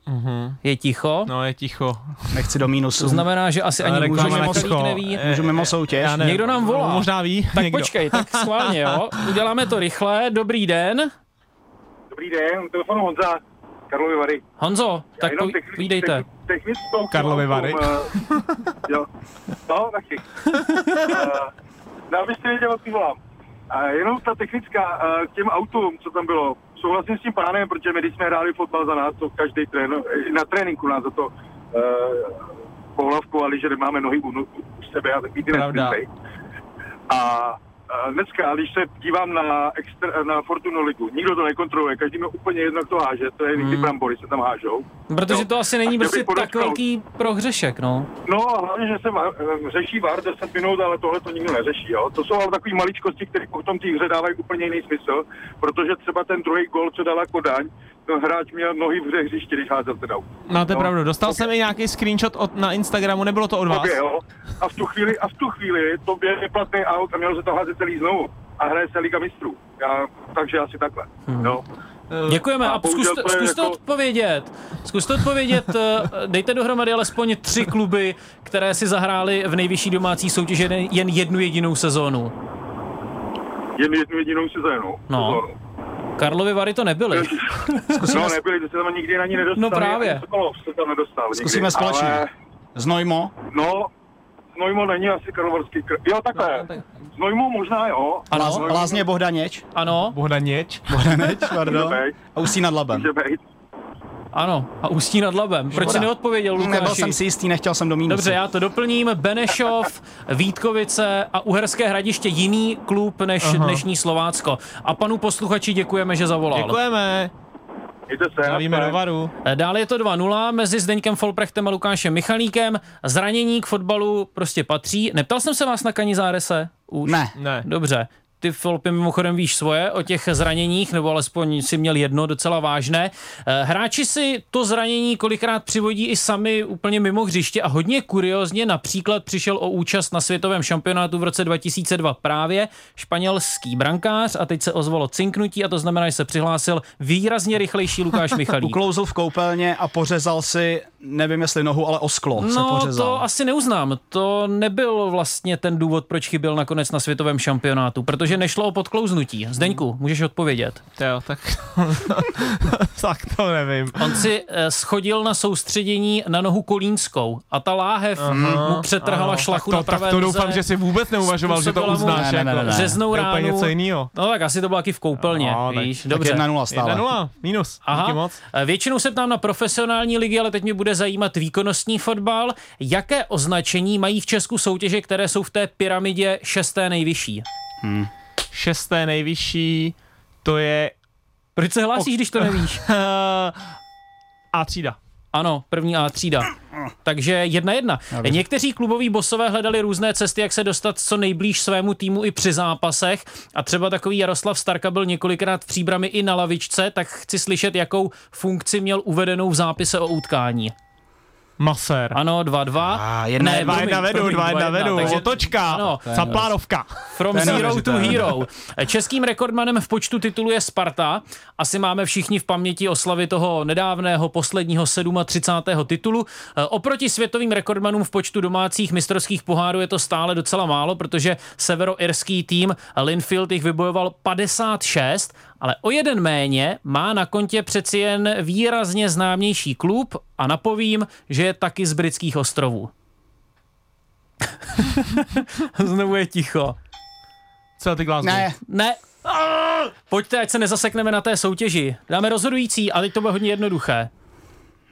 Uh-huh. Je ticho? No, je ticho. Nechci do mínusu. To znamená, že asi ani můžeme moc neví. Můžu mimo soutěž. Ne, Někdo nám volá. Možná ví. Tak někdo. počkej, tak schválně, jo. Uděláme to rychle. Dobrý den. Dobrý den, telefonu Honza, Karlovy Vary. Honzo, Já tak povídejte. Technickou Karlovy Vary. Uh, jo, no, taky. uh, no, abyste věděl, o volám. A jenom ta technická k těm autům, co tam bylo, souhlasím s tím pánem, protože my, když jsme hráli fotbal za nás, to každý trén, na tréninku nás za to uh, pohlavkovali, že máme nohy u, u sebe a takový ty A dneska, když se dívám na, extra, na Fortuna ligu, nikdo to nekontroluje, každý má úplně jedno, to háže, to je hmm. ty brambory se tam hážou. Protože to asi není prostě tak velký prohřešek, no. No a hlavně, že se eh, řeší VAR 10 minut, ale tohle to nikdo neřeší, jo. To jsou ale takové maličkosti, které potom té hře dávají úplně jiný smysl, protože třeba ten druhý gol, co dala Kodaň, hráč měl nohy v hřišti, když házel ten aut. Máte no, pravdu, dostal okay. jsem i nějaký screenshot od, na Instagramu, nebylo to od vás? Okay, jo. A v tu chvíli, a v tu chvíli to je platný aut a měl se to házet celý znovu. A hraje se Liga mistrů. Já, takže asi takhle. Hmm. Jo. Děkujeme a, a zkuste, zkuste jako... odpovědět. Zkuste odpovědět, dejte dohromady alespoň tři kluby, které si zahrály v nejvyšší domácí soutěži jen jednu jedinou sezónu. Jen jednu jedinou sezónu? No. Sezónu. Karlovy Vary to nebyly. Zkusíme... No, nebyly, to se tam nikdy na ní nedostali. No právě. Se tam nedostal Zkusíme nikdy. společně. Ale... Znojmo? No, Znojmo není asi Karlovarský kraj. Jo, takhle. No, tak... Znojmo možná jo. Ano. Lázně Bohdaněč? Ano. Bohdaněč? Bohdaněč, pardon. A Ústí nad Labem. Může být. Ano, a Ústí nad Labem. Proč jsi neodpověděl, Lukáši? Nebyl jsem si jistý, nechtěl jsem do mínusu. Dobře, já to doplním. Benešov, Vítkovice a Uherské hradiště jiný klub než Aha. dnešní Slovácko. A panu posluchači děkujeme, že zavolal. Děkujeme. Zdravíme do varu. Dále je to 2-0 mezi Zdeňkem Folprechtem a Lukášem Michalíkem. Zranění k fotbalu prostě patří. Neptal jsem se vás na Kanizárese? Už? Ne. ne. Dobře ty Filipy mimochodem víš svoje o těch zraněních, nebo alespoň si měl jedno docela vážné. Eh, hráči si to zranění kolikrát přivodí i sami úplně mimo hřiště a hodně kuriozně například přišel o účast na světovém šampionátu v roce 2002 právě španělský brankář a teď se ozvalo cinknutí a to znamená, že se přihlásil výrazně rychlejší Lukáš Michalík. Uklouzl v koupelně a pořezal si, nevím jestli nohu, ale o sklo no, se pořezal. to asi neuznám. To nebyl vlastně ten důvod, proč chyběl nakonec na světovém šampionátu, protože protože nešlo o podklouznutí. Zdeňku, můžeš odpovědět. Jo, tak, tak to nevím. On si eh, schodil na soustředění na nohu kolínskou a ta láhev uh-huh, mu přetrhala uh-huh. šlachu tak to, na pravé Tak to doufám, že si vůbec neuvažoval, že to uznáš. Ne, ne, ne, ne. Řeznou ránu. To je něco jiného. No tak asi to bylo taky v koupelně, no, víš. Tak, Dobře. 1-0 stále. 1-0, minus. Aha. Moc. Eh, většinou se ptám na profesionální ligy, ale teď mě bude zajímat výkonnostní fotbal. Jaké označení mají v Česku soutěže, které jsou v té pyramidě šesté nejvyšší? Hmm šesté nejvyšší, to je... Proč se hlásíš, ok... když to nevíš? A třída. Ano, první A třída. Takže jedna jedna. Někteří kluboví bosové hledali různé cesty, jak se dostat co nejblíž svému týmu i při zápasech. A třeba takový Jaroslav Starka byl několikrát v příbrami i na lavičce, tak chci slyšet, jakou funkci měl uvedenou v zápise o utkání. Masér. Ano, 2-2. Ah, jedna, ne, 2 jedna vedu, 2 jedna vedu. Takže, Otočka, ano, Zaplárovka. From zero to hero. Českým rekordmanem v počtu titulů je Sparta. Asi máme všichni v paměti oslavy toho nedávného posledního 37. titulu. E, oproti světovým rekordmanům v počtu domácích mistrovských pohárů je to stále docela málo, protože severoirský tým Linfield jich vybojoval 56 ale o jeden méně má na kontě přeci jen výrazně známější klub a napovím, že je taky z britských ostrovů. Znovu je ticho. ty Glasgow. Ne. Ne. Pojďte, ať se nezasekneme na té soutěži. Dáme rozhodující, ale teď to bude hodně jednoduché.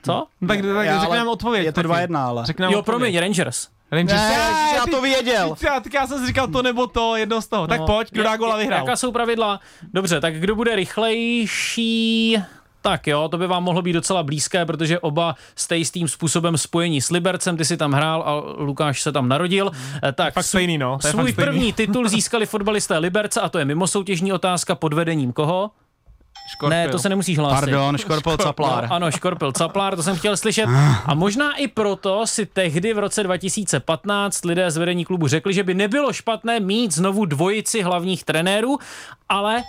Co? No, tak, tak já, řekneme odpověď. Je to 2-1, ale. Řekneme jo, odpověď. promiň, Rangers. Rangers. Ne, já, já to věděl. Já, tak já jsem si říkal to nebo to, jedno z toho. No, tak pojď, kdo dá gola vyhrál. Jaká jsou pravidla? Dobře, tak kdo bude rychlejší? Tak jo, to by vám mohlo být docela blízké, protože oba jste jistým způsobem spojení s Libercem, ty si tam hrál a Lukáš se tam narodil. Mm. Tak fakt stejný, no. svůj fakt první stejný. titul získali fotbalisté Liberce a to je mimo soutěžní otázka pod vedením koho? Škorpil. Ne, to se nemusíš hlásit. Pardon, Škorpil Caplár. No, ano, Škorpil Caplár, to jsem chtěl slyšet. A možná i proto si tehdy v roce 2015 lidé z vedení klubu řekli, že by nebylo špatné mít znovu dvojici hlavních trenérů, ale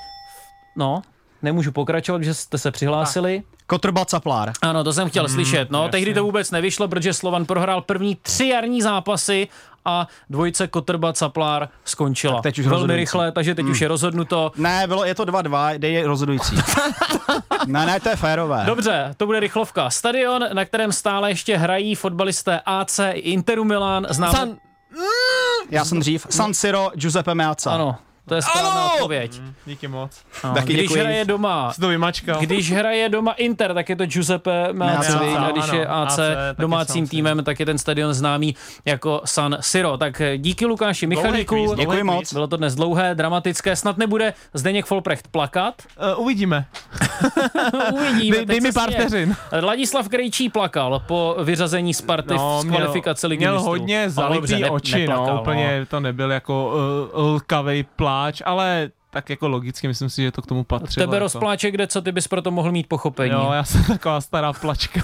no, nemůžu pokračovat, že jste se přihlásili. Tak. Kotrba Caplár. Ano, to jsem chtěl hmm, slyšet. No, jasně. tehdy to vůbec nevyšlo, protože Slovan prohrál první tři jarní zápasy a dvojice Kotrba Caplár skončila. Tak teď už Velmi rozhodující. rychle, takže teď hmm. už je rozhodnuto. Ne, bylo, je to 2-2, dej je rozhodující. ne, ne, to je férové. Dobře, to bude rychlovka. Stadion, na kterém stále ještě hrají fotbalisté AC Interu Milan. Znám... San... Já jsem dřív. San Siro, Giuseppe Meazza. Ano, to je správná ano! odpověď. Mm, díky moc. No, Taky když děkuji. hraje doma, to vymačkal. když hraje doma Inter, tak je to Giuseppe Meazza, a když je AC, AC domácím týmem, tak je ten stadion známý jako San Siro. Tak eh, díky Lukáši Michalíku. Děkuji moc. Bylo to dnes dlouhé, dramatické, snad nebude Zdeněk Folprecht plakat. Uh, uvidíme. uvidíme. Dej, dej mi pár vteřin. Ladislav Krejčí plakal po vyřazení Sparty no, v kvalifikaci ligy Měl hodně zalitý oči, no, úplně no. to nebyl jako uh, lkavej plák pláč, ale tak jako logicky myslím si, že to k tomu patří. Tebe jako. rozpláče kde, co ty bys pro to mohl mít pochopení? Jo, já jsem taková stará plačka.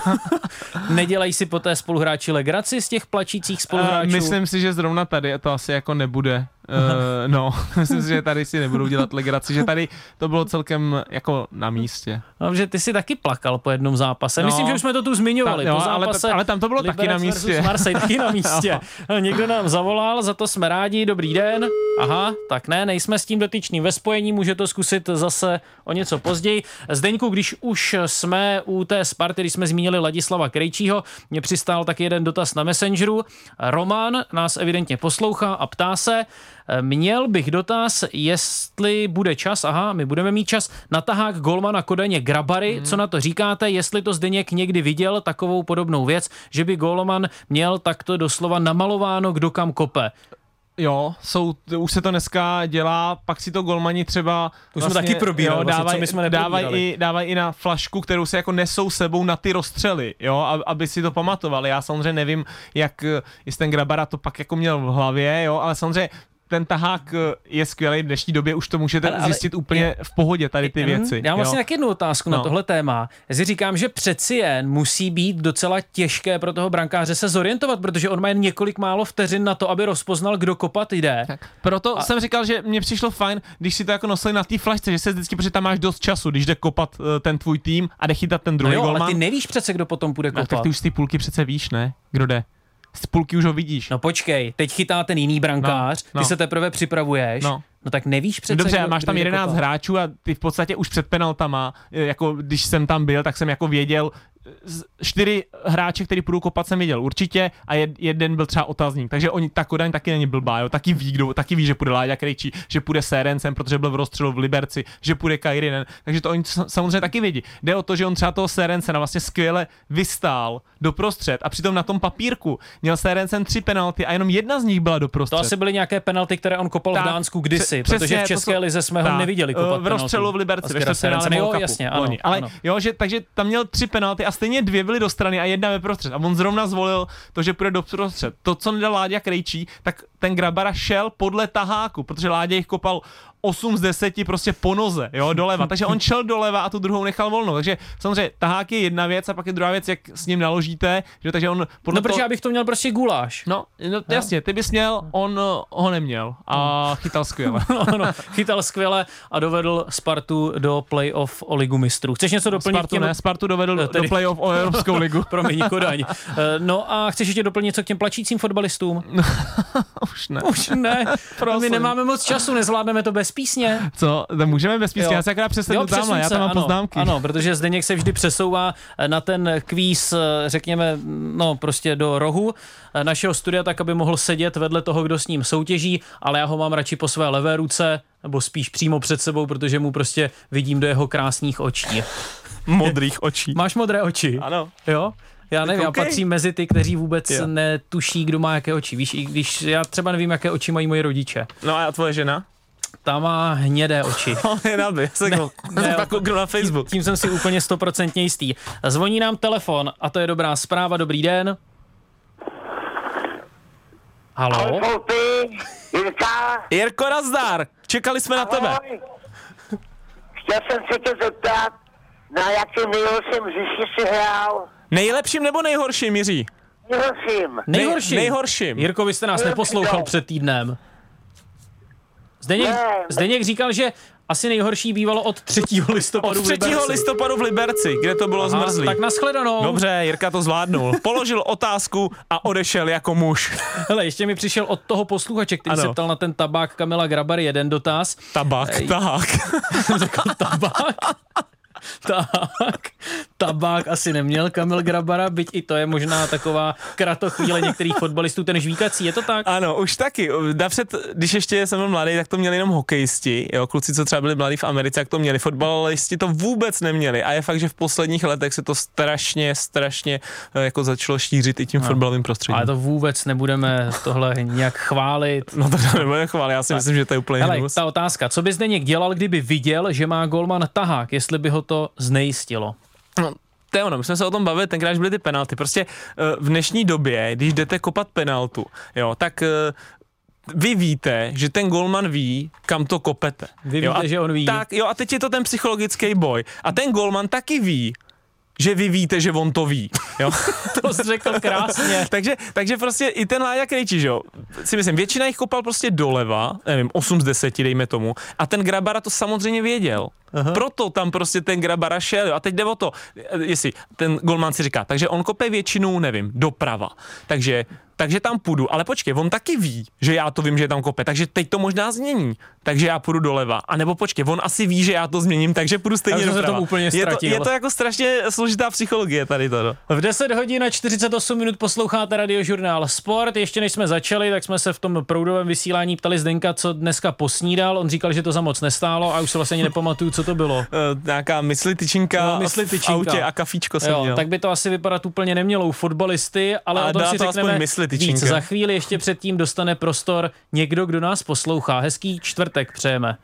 Nedělají si poté spoluhráči legraci z těch plačících spoluhráčů? Uh, myslím si, že zrovna tady to asi jako nebude Uh, no, myslím si, že tady si nebudou dělat legraci, že tady to bylo celkem jako na místě. No, že ty si taky plakal po jednom zápase. No, myslím, že už jsme to tu zmiňovali. Ta, jo, po zápase ale, ale tam to bylo Liberec taky na místě. Marseille taky na místě. no. Někdo nám zavolal, za to jsme rádi, dobrý den. Aha, tak ne, nejsme s tím dotyčným ve spojení, může to zkusit zase o něco později. Zdeňku, když už jsme u té Sparty, když jsme zmínili Ladislava Krejčího, mě přistál taky jeden dotaz na Messengeru. Roman nás evidentně poslouchá a ptá se, Měl bych dotaz, jestli bude čas, aha, my budeme mít čas, na tahák Golmana Kodaně Grabary, hmm. co na to říkáte, jestli to Zdeněk někdy viděl takovou podobnou věc, že by Golman měl takto doslova namalováno, kdo kam kope. Jo, jsou, už se to dneska dělá, pak si to golmani třeba to vlastně, jsme taky probírali, jo, dávaj, vlastně, co my jsme dávají i, dávaj i na flašku, kterou se jako nesou sebou na ty rozstřely, jo, aby si to pamatovali. Já samozřejmě nevím, jak, jestli ten Grabara to pak jako měl v hlavě, jo, ale samozřejmě ten tahák eh, je skvělý, v dnešní době už to můžete ale, ale zjistit úplně je, v pohodě, tady ty věci. Já mám vlastně taky jednu otázku no. na tohle téma. Já si říkám, že přeci jen musí být docela těžké pro toho brankáře se zorientovat, protože on má jen několik málo vteřin na to, aby rozpoznal, kdo kopat jde. Tak. Proto a... jsem říkal, že mě přišlo fajn, když si to jako nosili na té flašce, že se vždycky, protože tam máš dost času, když jde kopat uh, ten tvůj tým a jde chytat ten druhý no jo, golman. ale ty nevíš přece, kdo potom bude kopat. No, tak ty už z té půlky přece víš, ne? Kdo jde? Z půlky už ho vidíš. No počkej, teď chytá ten jiný brankář, no, no. ty se teprve připravuješ, no. no tak nevíš přece. Dobře, kdo, máš tam 11 hráčů a ty v podstatě už před penaltama, jako když jsem tam byl, tak jsem jako věděl, čtyři hráče, který půjdu kopat, jsem viděl určitě a jed, jeden byl třeba otazník, takže oni, ta Kodaň taky není blbá, jo, taky ví, kdo, taky ví, že půjde Láďa Krejčí, že půjde Serencem, protože byl v rozstřelu v Liberci, že půjde Kairinen, takže to oni samozřejmě taky vědí. Jde o to, že on třeba toho Serencena vlastně skvěle vystál doprostřed a přitom na tom papírku měl Serencen tři penalty a jenom jedna z nich byla doprostřed. To asi byly nějaké penalty, které on kopal tak, v Dánsku kdysi, přesně, protože v České lize jsme tak, ho neviděli kopat V rozstřelu v Liberci, ve jo, jasně, ano, Ale ano. jo, že, takže tam měl tři penalty a stejně dvě byly do strany a jedna ve prostřed. A on zrovna zvolil to, že půjde do prostřed. To, co nedal Láďa Krejčí, tak ten Grabara šel podle taháku, protože Láďa jich kopal 8 z 10 prostě po noze, jo, doleva. Takže on šel doleva a tu druhou nechal volnou. Takže samozřejmě tahák je jedna věc a pak je druhá věc, jak s ním naložíte, že takže on podle No, protože to... já bych to měl prostě guláš. No, no jasně, ty bys měl, on ho neměl a chytal skvěle. no, no, chytal skvěle a dovedl Spartu do playoff o ligu mistrů. Chceš něco doplnit? Spartu těm... ne, Spartu dovedl no, tedy... do playoff o Evropskou ligu. Promiň, Kodaň. Eh, no a chceš ještě doplnit něco k těm plačícím fotbalistům? Už ne. Už ne. My nemáme moc času, nezvládneme to bez písně. Co? To můžeme bez písně, jo. já se akorát přesunu tamhle, já tam mám ano, poznámky. Ano, protože Zdeněk se vždy přesouvá eh, na ten kvíz, eh, řekněme, no prostě do rohu eh, našeho studia, tak aby mohl sedět vedle toho, kdo s ním soutěží, ale já ho mám radši po své levé ruce, nebo spíš přímo před sebou, protože mu prostě vidím do jeho krásných očí. Modrých očí. Máš modré oči? Ano. Jo? Já nevím, okay. já patřím mezi ty, kteří vůbec jo. netuší, kdo má jaké oči. Víš, i když já třeba nevím, jaké oči mají moji rodiče. No a tvoje žena? Ta má hnědé oči. No, by, se ne, ne, pak na Facebook. Tím, tím jsem si úplně stoprocentně jistý. Zvoní nám telefon a to je dobrá zpráva. Dobrý den. Halo? Jirka? Jirko, nazdar. Čekali jsme Ahoj. na tebe. Chtěl jsem se tě zeptat, na jakém nejhorším hřišti si hrál? Nejlepším nebo nejhorším, Jiří? Nejhorším. Nejhorším. nejhorším. Jirko, vy jste nás neposlouchal před týdnem. Zdeněk, ne, Zdeněk říkal, že asi nejhorší bývalo od 3. listopadu Od 3. v Liberci. listopadu v Liberci, kde to bylo Aha, zmrzlý. Tak nashledanou. Dobře, Jirka to zvládnul. Položil otázku a odešel jako muž. Hele, ještě mi přišel od toho posluchače, který ano. se ptal na ten tabák Kamila Grabar jeden dotaz. Tabák, Ej, tahák. Řekl tabák. tak, tabák asi neměl Kamil Grabara, byť i to je možná taková kratochvíle některých fotbalistů, ten žvíkací, je to tak? Ano, už taky. Napřed, když ještě jsem byl mladý, tak to měli jenom hokejisti, jo, kluci, co třeba byli mladí v Americe, tak to měli. Fotbalisti to vůbec neměli a je fakt, že v posledních letech se to strašně, strašně eh, jako začalo šířit i tím no. fotbalovým prostředím. Ale to vůbec nebudeme tohle nějak chválit. No to nebudeme chválit, já si tak. myslím, že to je úplně Hele, ta otázka, co by zde dělal, kdyby viděl, že má golman tahák, jestli by ho to znejistilo? No, to je ono, my jsme se o tom bavili, tenkrát byly ty penalty. Prostě eh, v dnešní době, když jdete kopat penaltu, jo, tak eh, vy víte, že ten golman ví, kam to kopete. Vy víte, jo, že on ví. Tak, jo, a teď je to ten psychologický boj. A ten golman taky ví, že vy víte, že on to ví. Jo? to jsi řekl krásně. takže, takže prostě i ten Láďa Krejčí, že jo, si myslím, většina jich kopal prostě doleva, nevím, 8 z 10, dejme tomu, a ten Grabara to samozřejmě věděl. Aha. Proto tam prostě ten Grabara šel. Jo. A teď jde o to, jestli ten golman si říká, takže on kope většinu, nevím, doprava. Takže takže tam půjdu. Ale počkej, on taky ví, že já to vím, že je tam kope, takže teď to možná změní. Takže já půjdu doleva. A nebo počkej, on asi ví, že já to změním, takže půjdu stejně doprava. To úplně je, to, je to jako strašně složitá psychologie tady to. No. V 10 hodin a 48 minut posloucháte radiožurnál Sport. Ještě než jsme začali, tak jsme se v tom proudovém vysílání ptali Zdenka, co dneska posnídal. On říkal, že to za moc nestálo a už se vlastně ani nepamatuju, co to bylo. Uh, nějaká mysli tyčinka, no, mysli tyčinka. v autě a kafíčko jsem jo, měl. Tak by to asi vypadat úplně nemělo u fotbalisty, ale a o tom si řekneme víc. Za chvíli ještě předtím dostane prostor někdo, kdo nás poslouchá. Hezký čtvrtek přejeme.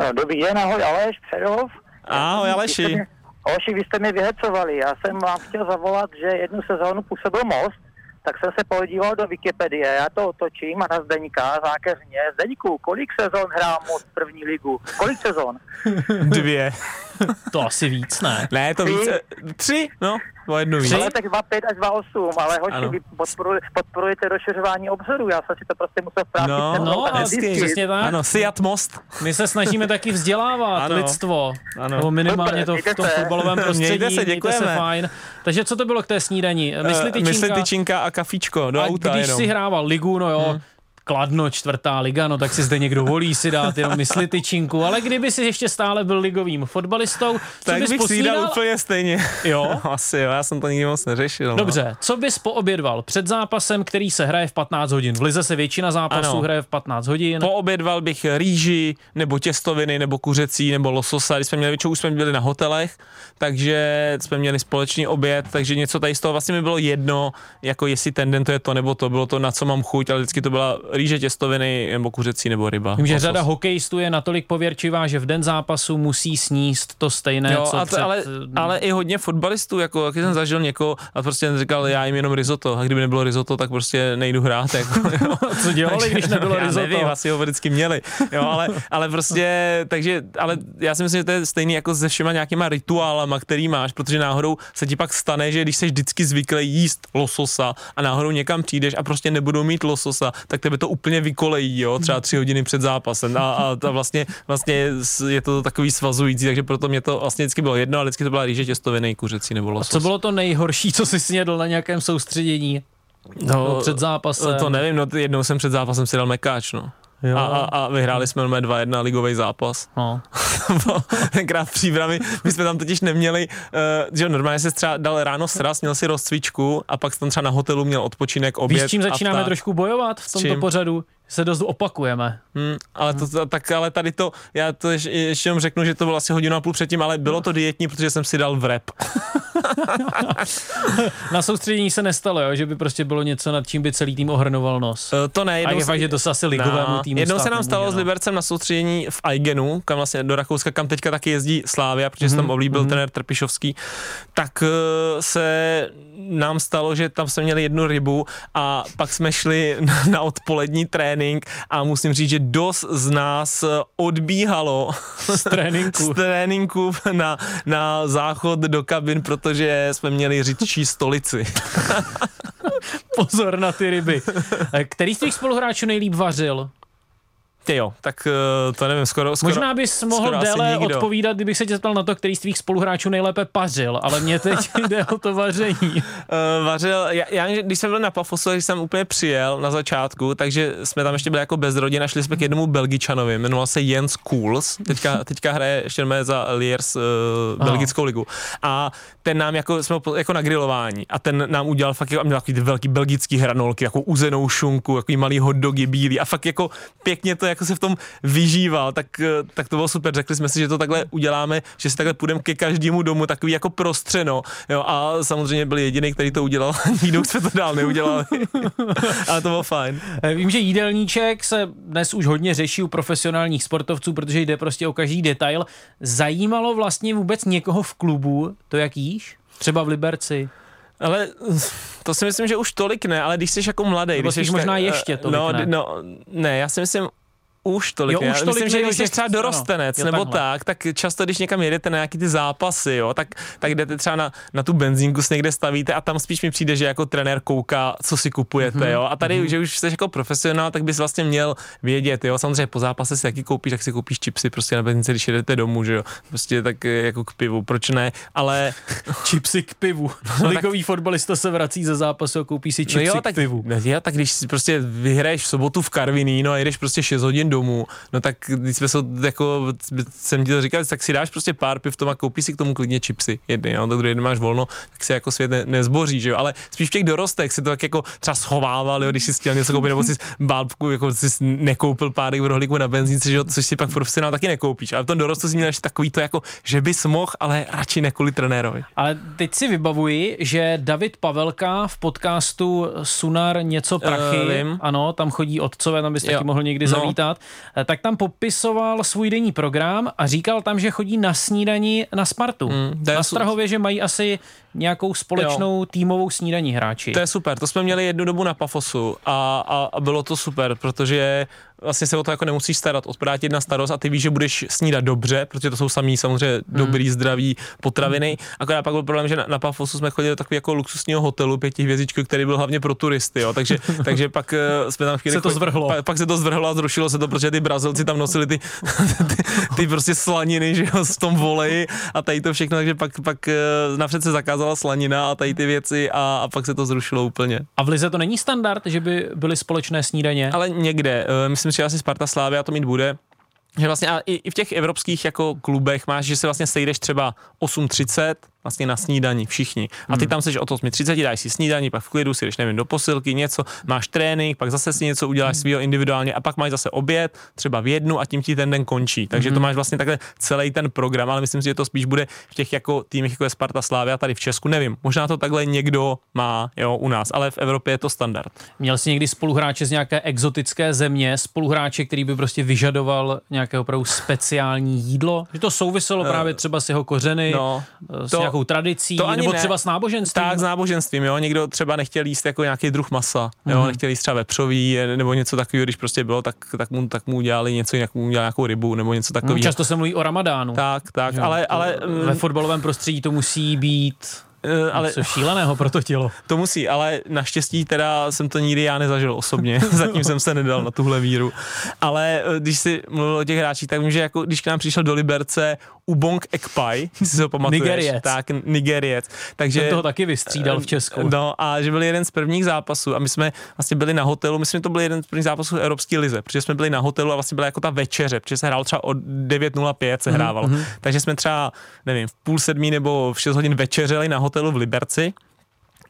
Eh, dobrý den, ahoj Aleš Přerov. Ahoj Aleši. Aleši, vy jste mi vyhecovali. Já jsem vám chtěl zavolat, že jednu sezónu působil most, tak jsem se podíval do Wikipedie, já to otočím a na Zdeňka zákeřně. Zdeňku, kolik sezon hrál most první ligu? Kolik sezon? Dvě. to asi víc, ne? Ne, to více. Tři, no. O jednu víc. Ale tak 2,5 až 2,8, ale hoši, vy podporuj, podporujete rozšiřování obzoru, já jsem si to prostě musel vprátit. No, no, hezky, přesně tak. Ano, Siat Most. My se snažíme taky vzdělávat ano. lidstvo, ano. nebo minimálně to v tom fotbalovém prostředí. Mějte se, děkujeme. Mějte se fajn. Takže co to bylo k té snídani? Mysli tyčinka, Mysli tyčinka a kafičko do a auta když jenom. si hrával ligu, no jo, hmm Kladno, čtvrtá liga, no tak si zde někdo volí si dát jenom mysli tyčinku, ale kdyby si ještě stále byl ligovým fotbalistou, co tak bys bych posnídal? si úplně stejně. Jo? No, asi jo, já jsem to nikdy moc neřešil. No. Dobře, co bys poobědval před zápasem, který se hraje v 15 hodin? V Lize se většina zápasů ano. hraje v 15 hodin. Poobědval bych rýži, nebo těstoviny, nebo kuřecí, nebo lososa, když jsme měli, většinou už jsme byli na hotelech, takže jsme měli společný oběd, takže něco tady z toho vlastně mi bylo jedno, jako jestli ten den to je to nebo to, bylo to na co mám chuť, ale vždycky to byla rýže, těstoviny, nebo kuřecí, nebo ryba. Vím, že řada hokejistů je natolik pověrčivá, že v den zápasu musí sníst to stejné, jo, co a to, před... ale, ale, i hodně fotbalistů, jako jak jsem zažil někoho a prostě říkal, já jim jenom risotto, a kdyby nebylo risotto, tak prostě nejdu hrát. Jako, jo. co dělali, když nebylo já risotto? Nevím, asi ho vždycky měli, jo, ale, ale prostě, takže, ale já si myslím, že to je stejný jako se všema nějakýma rituálama, který máš, protože náhodou se ti pak stane, že když jsi vždycky zvyklý jíst lososa a náhodou někam přijdeš a prostě nebudou mít lososa, tak tebe to úplně vykolejí, jo, třeba tři hodiny před zápasem a, a to vlastně, vlastně je to takový svazující, takže proto mě to vlastně vždycky bylo jedno, ale vždycky to byla rýže těstoviny, kuřecí nebo losos. A co bylo to nejhorší, co jsi snědl na nějakém soustředění? No, no před zápasem. To nevím, no jednou jsem před zápasem si dal mekáč, no. Jo. A, a, a vyhráli jsme 2-1 ligový zápas. No. Tenkrát v příbrami, my jsme tam totiž neměli, uh, že normálně se třeba dal ráno sraz, měl si rozcvičku a pak tam třeba na hotelu měl odpočinek, oběd. Víš, čím začínáme trošku bojovat v tomto pořadu? se dost opakujeme. Hmm, ale, to, tak, ale tady to, já to ještě, ještě jenom řeknu, že to bylo asi hodinu a půl předtím, ale bylo to dietní, protože jsem si dal v rep. Na soustředění se nestalo, jo? že by prostě bylo něco, nad čím by celý tým ohrnoval nos. Uh, to ne. A je fakt, že to se asi ligovému týmu Jednou se nám stalo s no. Libercem na soustředění v Aigenu, kam vlastně do Rakouska, kam teďka taky jezdí Slávia, protože mm-hmm. se tam mhm, oblíbil mm-hmm. trenér Trpišovský, tak uh, se nám stalo, že tam jsme měli jednu rybu a pak jsme šli na, na odpolední trénink a musím říct, že dost z nás odbíhalo z tréninku, z tréninku na, na záchod do kabin, protože jsme měli řidčí stolici. Pozor na ty ryby. Který z těch spoluhráčů nejlíp vařil? Ty jo, tak uh, to nevím, skoro, skoro Možná bys mohl déle odpovídat, kdybych se tě zeptal na to, který z tvých spoluhráčů nejlépe pařil, ale mě teď jde o to vaření. Uh, vařil, já, já, když jsem byl na Pafosu, když jsem úplně přijel na začátku, takže jsme tam ještě byli jako bez rodiny, šli jsme k jednomu Belgičanovi, jmenoval se Jens Kools, teďka, teďka hraje ještě za Liers uh, belgickou ligu. A ten nám jako, jsme jako na grilování a ten nám udělal fakt jako, měl takový velký belgický hranolky, jako uzenou šunku, jako malý hot dogy bílý a fakt jako pěkně to jako se v tom vyžíval, tak, eh, tak to bylo super. Řekli jsme si, že to takhle uděláme, že si takhle půjdeme ke každému domu, takový jako prostřeno. Jo, a samozřejmě byl jediný, který to udělal. Nikdo jsme to dál neudělali. Ale to bylo fajn. Eh, vím, že jídelníček se dnes už hodně řeší u profesionálních sportovců, protože jde prostě o každý detail. Zajímalo vlastně vůbec někoho v klubu to, jak jíš? Třeba v Liberci? Ale to si myslím, že už tolik ne, ale když jsi jako mladý. Když jsi možná ještě tolik no, ne. No, ne, já si myslím, už tolik. Jo, už tolik, myslím, že když jsi třeba dorostenec ano, nebo takhle. tak, tak často, když někam jedete na nějaký ty zápasy, jo, tak, tak jdete třeba na, na tu benzínku, si někde stavíte a tam spíš mi přijde, že jako trenér kouká, co si kupujete, Mhm. jo. A tady, mm-hmm. že už jsi jako profesionál, tak bys vlastně měl vědět, jo. Samozřejmě po zápase si taky koupíš, tak si koupíš chipsy prostě na benzince, když jedete domů, že jo. Prostě tak jako k pivu, proč ne? Ale Chipsy k pivu. No, Ligový fotbalista se vrací ze zápasu a koupí si chipsy no jo, k tak, pivu. no jo, tak když si prostě vyhraješ v sobotu v Karviní, no a jedeš prostě 6 hodin domů, no tak když jsme se jako, jsem ti to říkal, tak si dáš prostě pár piv tom a koupíš si k tomu klidně chipsy jedny, jo, tak druhý den máš volno, tak si jako svět ne, nezboří, že jo, ale spíš v těch dorostech si to tak jako třeba schovával, jo, když si chtěl něco koupit, nebo si bálbku, jako si nekoupil párek v rohlíku na benzínce, že jo, což si pak profesionál taky nekoupíš, ale v tom dorostu si měl takový to jako, že bys mohl, ale radši ne kvůli trenérovi. Ale teď si vybavuji, že David Pavelka v podcastu Sunar něco prachy, vím. ano, tam chodí otcové, tam bys Jo. taky mohl někdy No. zavítat, tak tam popisoval svůj denní program a říkal tam, že chodí na snídani na Spartu. je na Strahově, že mají asi nějakou společnou týmovou snídaní hráči. To je super, to jsme měli jednu dobu na Pafosu a, a, a bylo to super, protože vlastně se o to jako nemusíš starat, odpadá ti jedna starost a ty víš, že budeš snídat dobře, protože to jsou samý samozřejmě dobrý, zdraví potraviny. Akorát pak byl problém, že na, na Pafosu jsme chodili do takového jako luxusního hotelu pětihvězdičky, který byl hlavně pro turisty, jo, takže, takže pak eh, jsme tam chvíli Se to zvrhlo. Pa, pak se to zvrhlo a zrušilo se to, protože ty Brazilci tam nosili ty, ty, ty prostě slaniny, že jo, v tom voleji a tady to všechno, takže pak, pak eh, napřed se zakázala slanina a tady ty věci a, a pak se to zrušilo úplně. A v Lize to není standard, že by byly společné snídaně? Ale někde, eh, myslím si, že asi Sparta Slávia to mít bude, že vlastně a i, i v těch evropských jako klubech máš, že se vlastně sejdeš třeba 8.30 vlastně na snídani všichni. A ty tam seš od 8.30, dáš si snídani, pak v klidu si jdeš, nevím, do posilky, něco, máš trénink, pak zase si něco uděláš svýho individuálně a pak máš zase oběd, třeba v jednu a tím ti ten den končí. Takže to máš vlastně takhle celý ten program, ale myslím si, že to spíš bude v těch jako týmech, jako je Sparta Slávia tady v Česku, nevím, možná to takhle někdo má, jo, u nás, ale v Evropě je to standard. Měl jsi někdy spoluhráče z nějaké exotické země, spoluhráče, který by prostě vyžadoval nějaké opravdu speciální jídlo? Že to souviselo právě třeba s jeho kořeny, no, s to- nějakou tradicí, to ani nebo ne. třeba s náboženstvím? Tak s náboženstvím, jo. Někdo třeba nechtěl jíst jako nějaký druh masa, jo, Mhm. nechtěl jíst třeba vepřový nebo něco takového, když prostě bylo, tak, tak, mu, tak mu udělali něco jinak, mu udělali nějakou rybu nebo něco No, takového. Často se mluví o ramadánu. Tak, tak, Že? ale, ale, Ve mm, fotbalovém prostředí to musí být ale něco šíleného pro to tělo. to musí, ale naštěstí teda jsem to nikdy já nezažil osobně, zatím jsem se nedal na tuhle víru. Ale eh, když si mluvil o těch hráčích, tak vím, že jako když k nám přišel do Liberce Ubong Ekpai, si ho pamatuješ. Nigeriec. Tak, Nigeriec. Takže, Ten toho taky vystřídal v Česku. No a že byl jeden z prvních zápasů a my jsme vlastně byli na hotelu, myslím, že to byl jeden z prvních zápasů Evropské lize, protože jsme byli na hotelu a vlastně byla jako ta večeře, protože se hrál třeba od 9.05 se mhm. Takže jsme třeba, nevím, v půl sedmí nebo v 6 hodin večeřeli na hotelu v Liberci.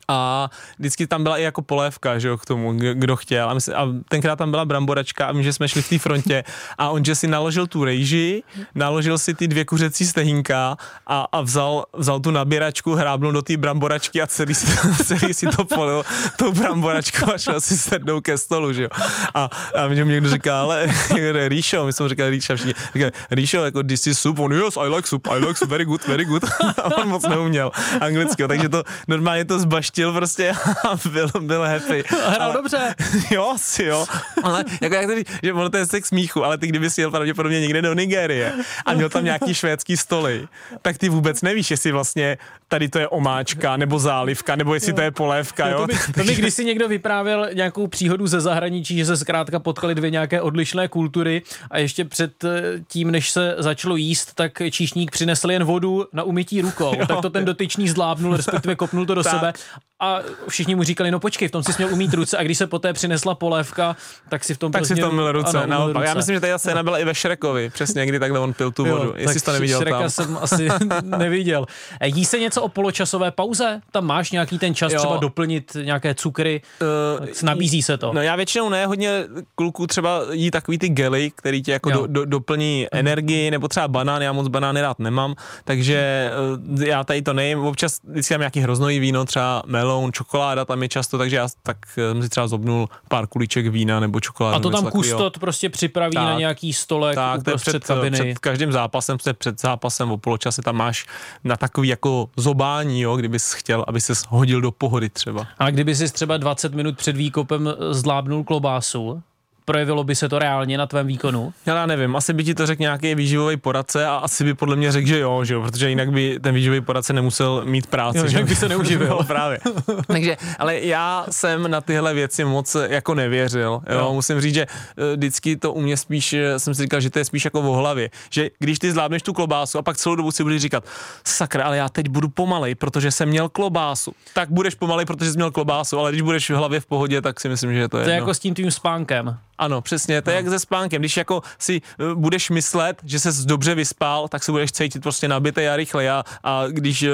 A vždycky tam byla i jako polévka, že jo, k tomu, kdo chtěl. A, myslím, a tenkrát tam byla bramboračka a vím, že jsme šli v té frontě a on, že si naložil tu rejži, naložil si ty dvě kuřecí stehínka a, a vzal, vzal tu nabíračku, hrábnul do té bramboračky a celý si, celý si to polil tou bramboračkou a šel si sednout ke stolu, že jo. A, a mě někdo říká, ale Ríšo, my jsme říkali Ríša, všichni říkali, Ríšo, jako this is soup, on yes, I like soup, I like soup, very good, very good. A on moc neuměl anglicky, takže to normálně to zbaštil prostě a byl, byl happy. Hrál dobře. Jo, asi jo. Ale jako jak to, říct, že ono to je sex smíchu, ale ty kdyby si jel pravděpodobně někde do Nigérie a měl tam nějaký švédský stoly, tak ty vůbec nevíš, jestli vlastně tady to je omáčka, nebo zálivka, nebo jestli to je polévka, jo. To mi, to mi když si někdo vyprávěl nějakou příhodu ze zahraničí, že se zkrátka potkali dvě nějaké odlišné kultury a ještě před eh, tím, než se začalo jíst, tak číšník přinesl jen vodu na umytí rukou. Jo. tak to ten dotyčný zlábnul, respektive kopnul to do Tak. sebe a všichni mu říkali, no počkej, v tom si směl umít ruce a když se poté přinesla polévka, tak si v tom tak si v tom mil ruce, ano, naopak. Já ruce. myslím, že ta scéna byla i ve Šrekovi, přesně, kdy takhle on pil tu vodu, jestli jsi to neviděl Šreka tam. jsem asi neviděl. E, Jí se něco o poločasové pauze? Tam máš nějaký ten čas Jo. třeba doplnit nějaké cukry? Uh, Nabízí se to. No já většinou ne, hodně kluků třeba jí takový ty gely, který ti jako Jo. do, do, doplní energii, nebo třeba banán, já moc banány rád nemám, takže eh, já tady to nejím, občas vždycky mám nějaký hroznový víno, třeba meloun, čokoláda tam je často, takže já tak eh, jsem si třeba zobnul pár kulíček vína nebo čokoládu. A to tam takovýho. kustot prostě připraví Tak. na nějaký stolek Tak, to je uprostřed před, kabiny. před každým zápasem, před, před zápasem o poločase tam máš na takový jako zobání, jo, kdybys chtěl, aby ses hodil do pohody třeba. A kdyby si třeba 20 minut před výkopem zlábnul klobásu, projevilo by se to reálně na tvém výkonu? Já nevím, asi by ti to řekl nějaký výživový poradce a asi by podle mě řekl, že jo, že jo, protože jinak by ten výživový poradce nemusel mít práci. Jo, že by se neuživil. no, právě. Takže, ale já jsem na tyhle věci moc jako nevěřil. Jo. jo. Musím říct, že eh, vždycky to u mě spíš, eh, jsem si říkal, že to je spíš jako v hlavě. Že když ty zvládneš tu klobásu a pak celou dobu si budeš říkat, sakra, ale já teď budu pomalej, protože jsem měl klobásu. Tak budeš pomalej, protože jsi měl klobásu, ale když budeš v hlavě v pohodě, tak si myslím, že to je. To je jako s tím tvým spánkem. Ano, přesně, to je no. jak se spánkem. Když jako si uh, budeš myslet, že se dobře vyspal, tak se budeš cítit prostě nabitý a rychle. A, a když uh,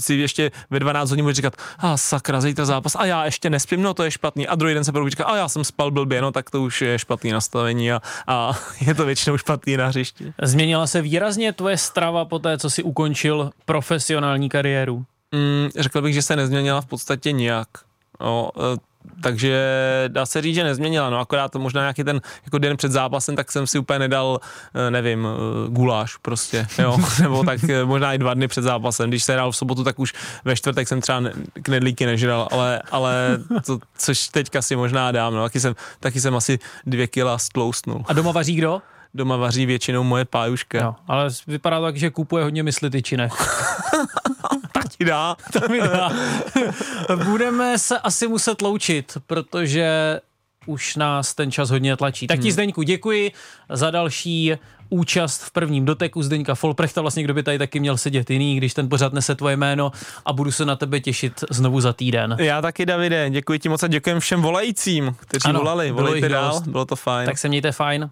si ještě ve 12 hodin budeš říkat, a ah, sakra, zítra zápas, a já ještě nespím, no to je špatný. A druhý den se říkat, a já jsem spal blbě, no tak to už je špatný nastavení a, a je to většinou špatný na hřišti. Změnila se výrazně tvoje strava po té, co si ukončil profesionální kariéru? Mm, řekl bych, že se nezměnila v podstatě nijak. No, takže dá se říct, že nezměnila, no akorát možná nějaký ten jako den před zápasem, tak jsem si úplně nedal, eh, nevím, eh, guláš prostě, jo, nebo tak eh, možná i dva dny před zápasem, když se hrál v sobotu, tak už ve čtvrtek jsem třeba knedlíky nežral, ale, ale to, což teďka si možná dám, no, taky jsem, taky jsem asi dvě kila stloustnul. A doma vaří kdo? Doma vaří většinou moje pájuška. No, ale vypadá to tak, že kupuje hodně mysli tyčinek. ti dá. To mi dá. Budeme se asi muset loučit, protože už nás ten čas hodně tlačí. Tak ti hmm. Zdeňku děkuji za další účast v prvním doteku Zdeňka Folprechta, vlastně kdo by tady taky měl sedět jiný, když ten pořád nese tvoje jméno a budu se na tebe těšit znovu za týden. Já taky, Davide, děkuji ti moc a děkuji všem volajícím, kteří ano, volali. Volejte dál, bylo to fajn. Tak se mějte fajn.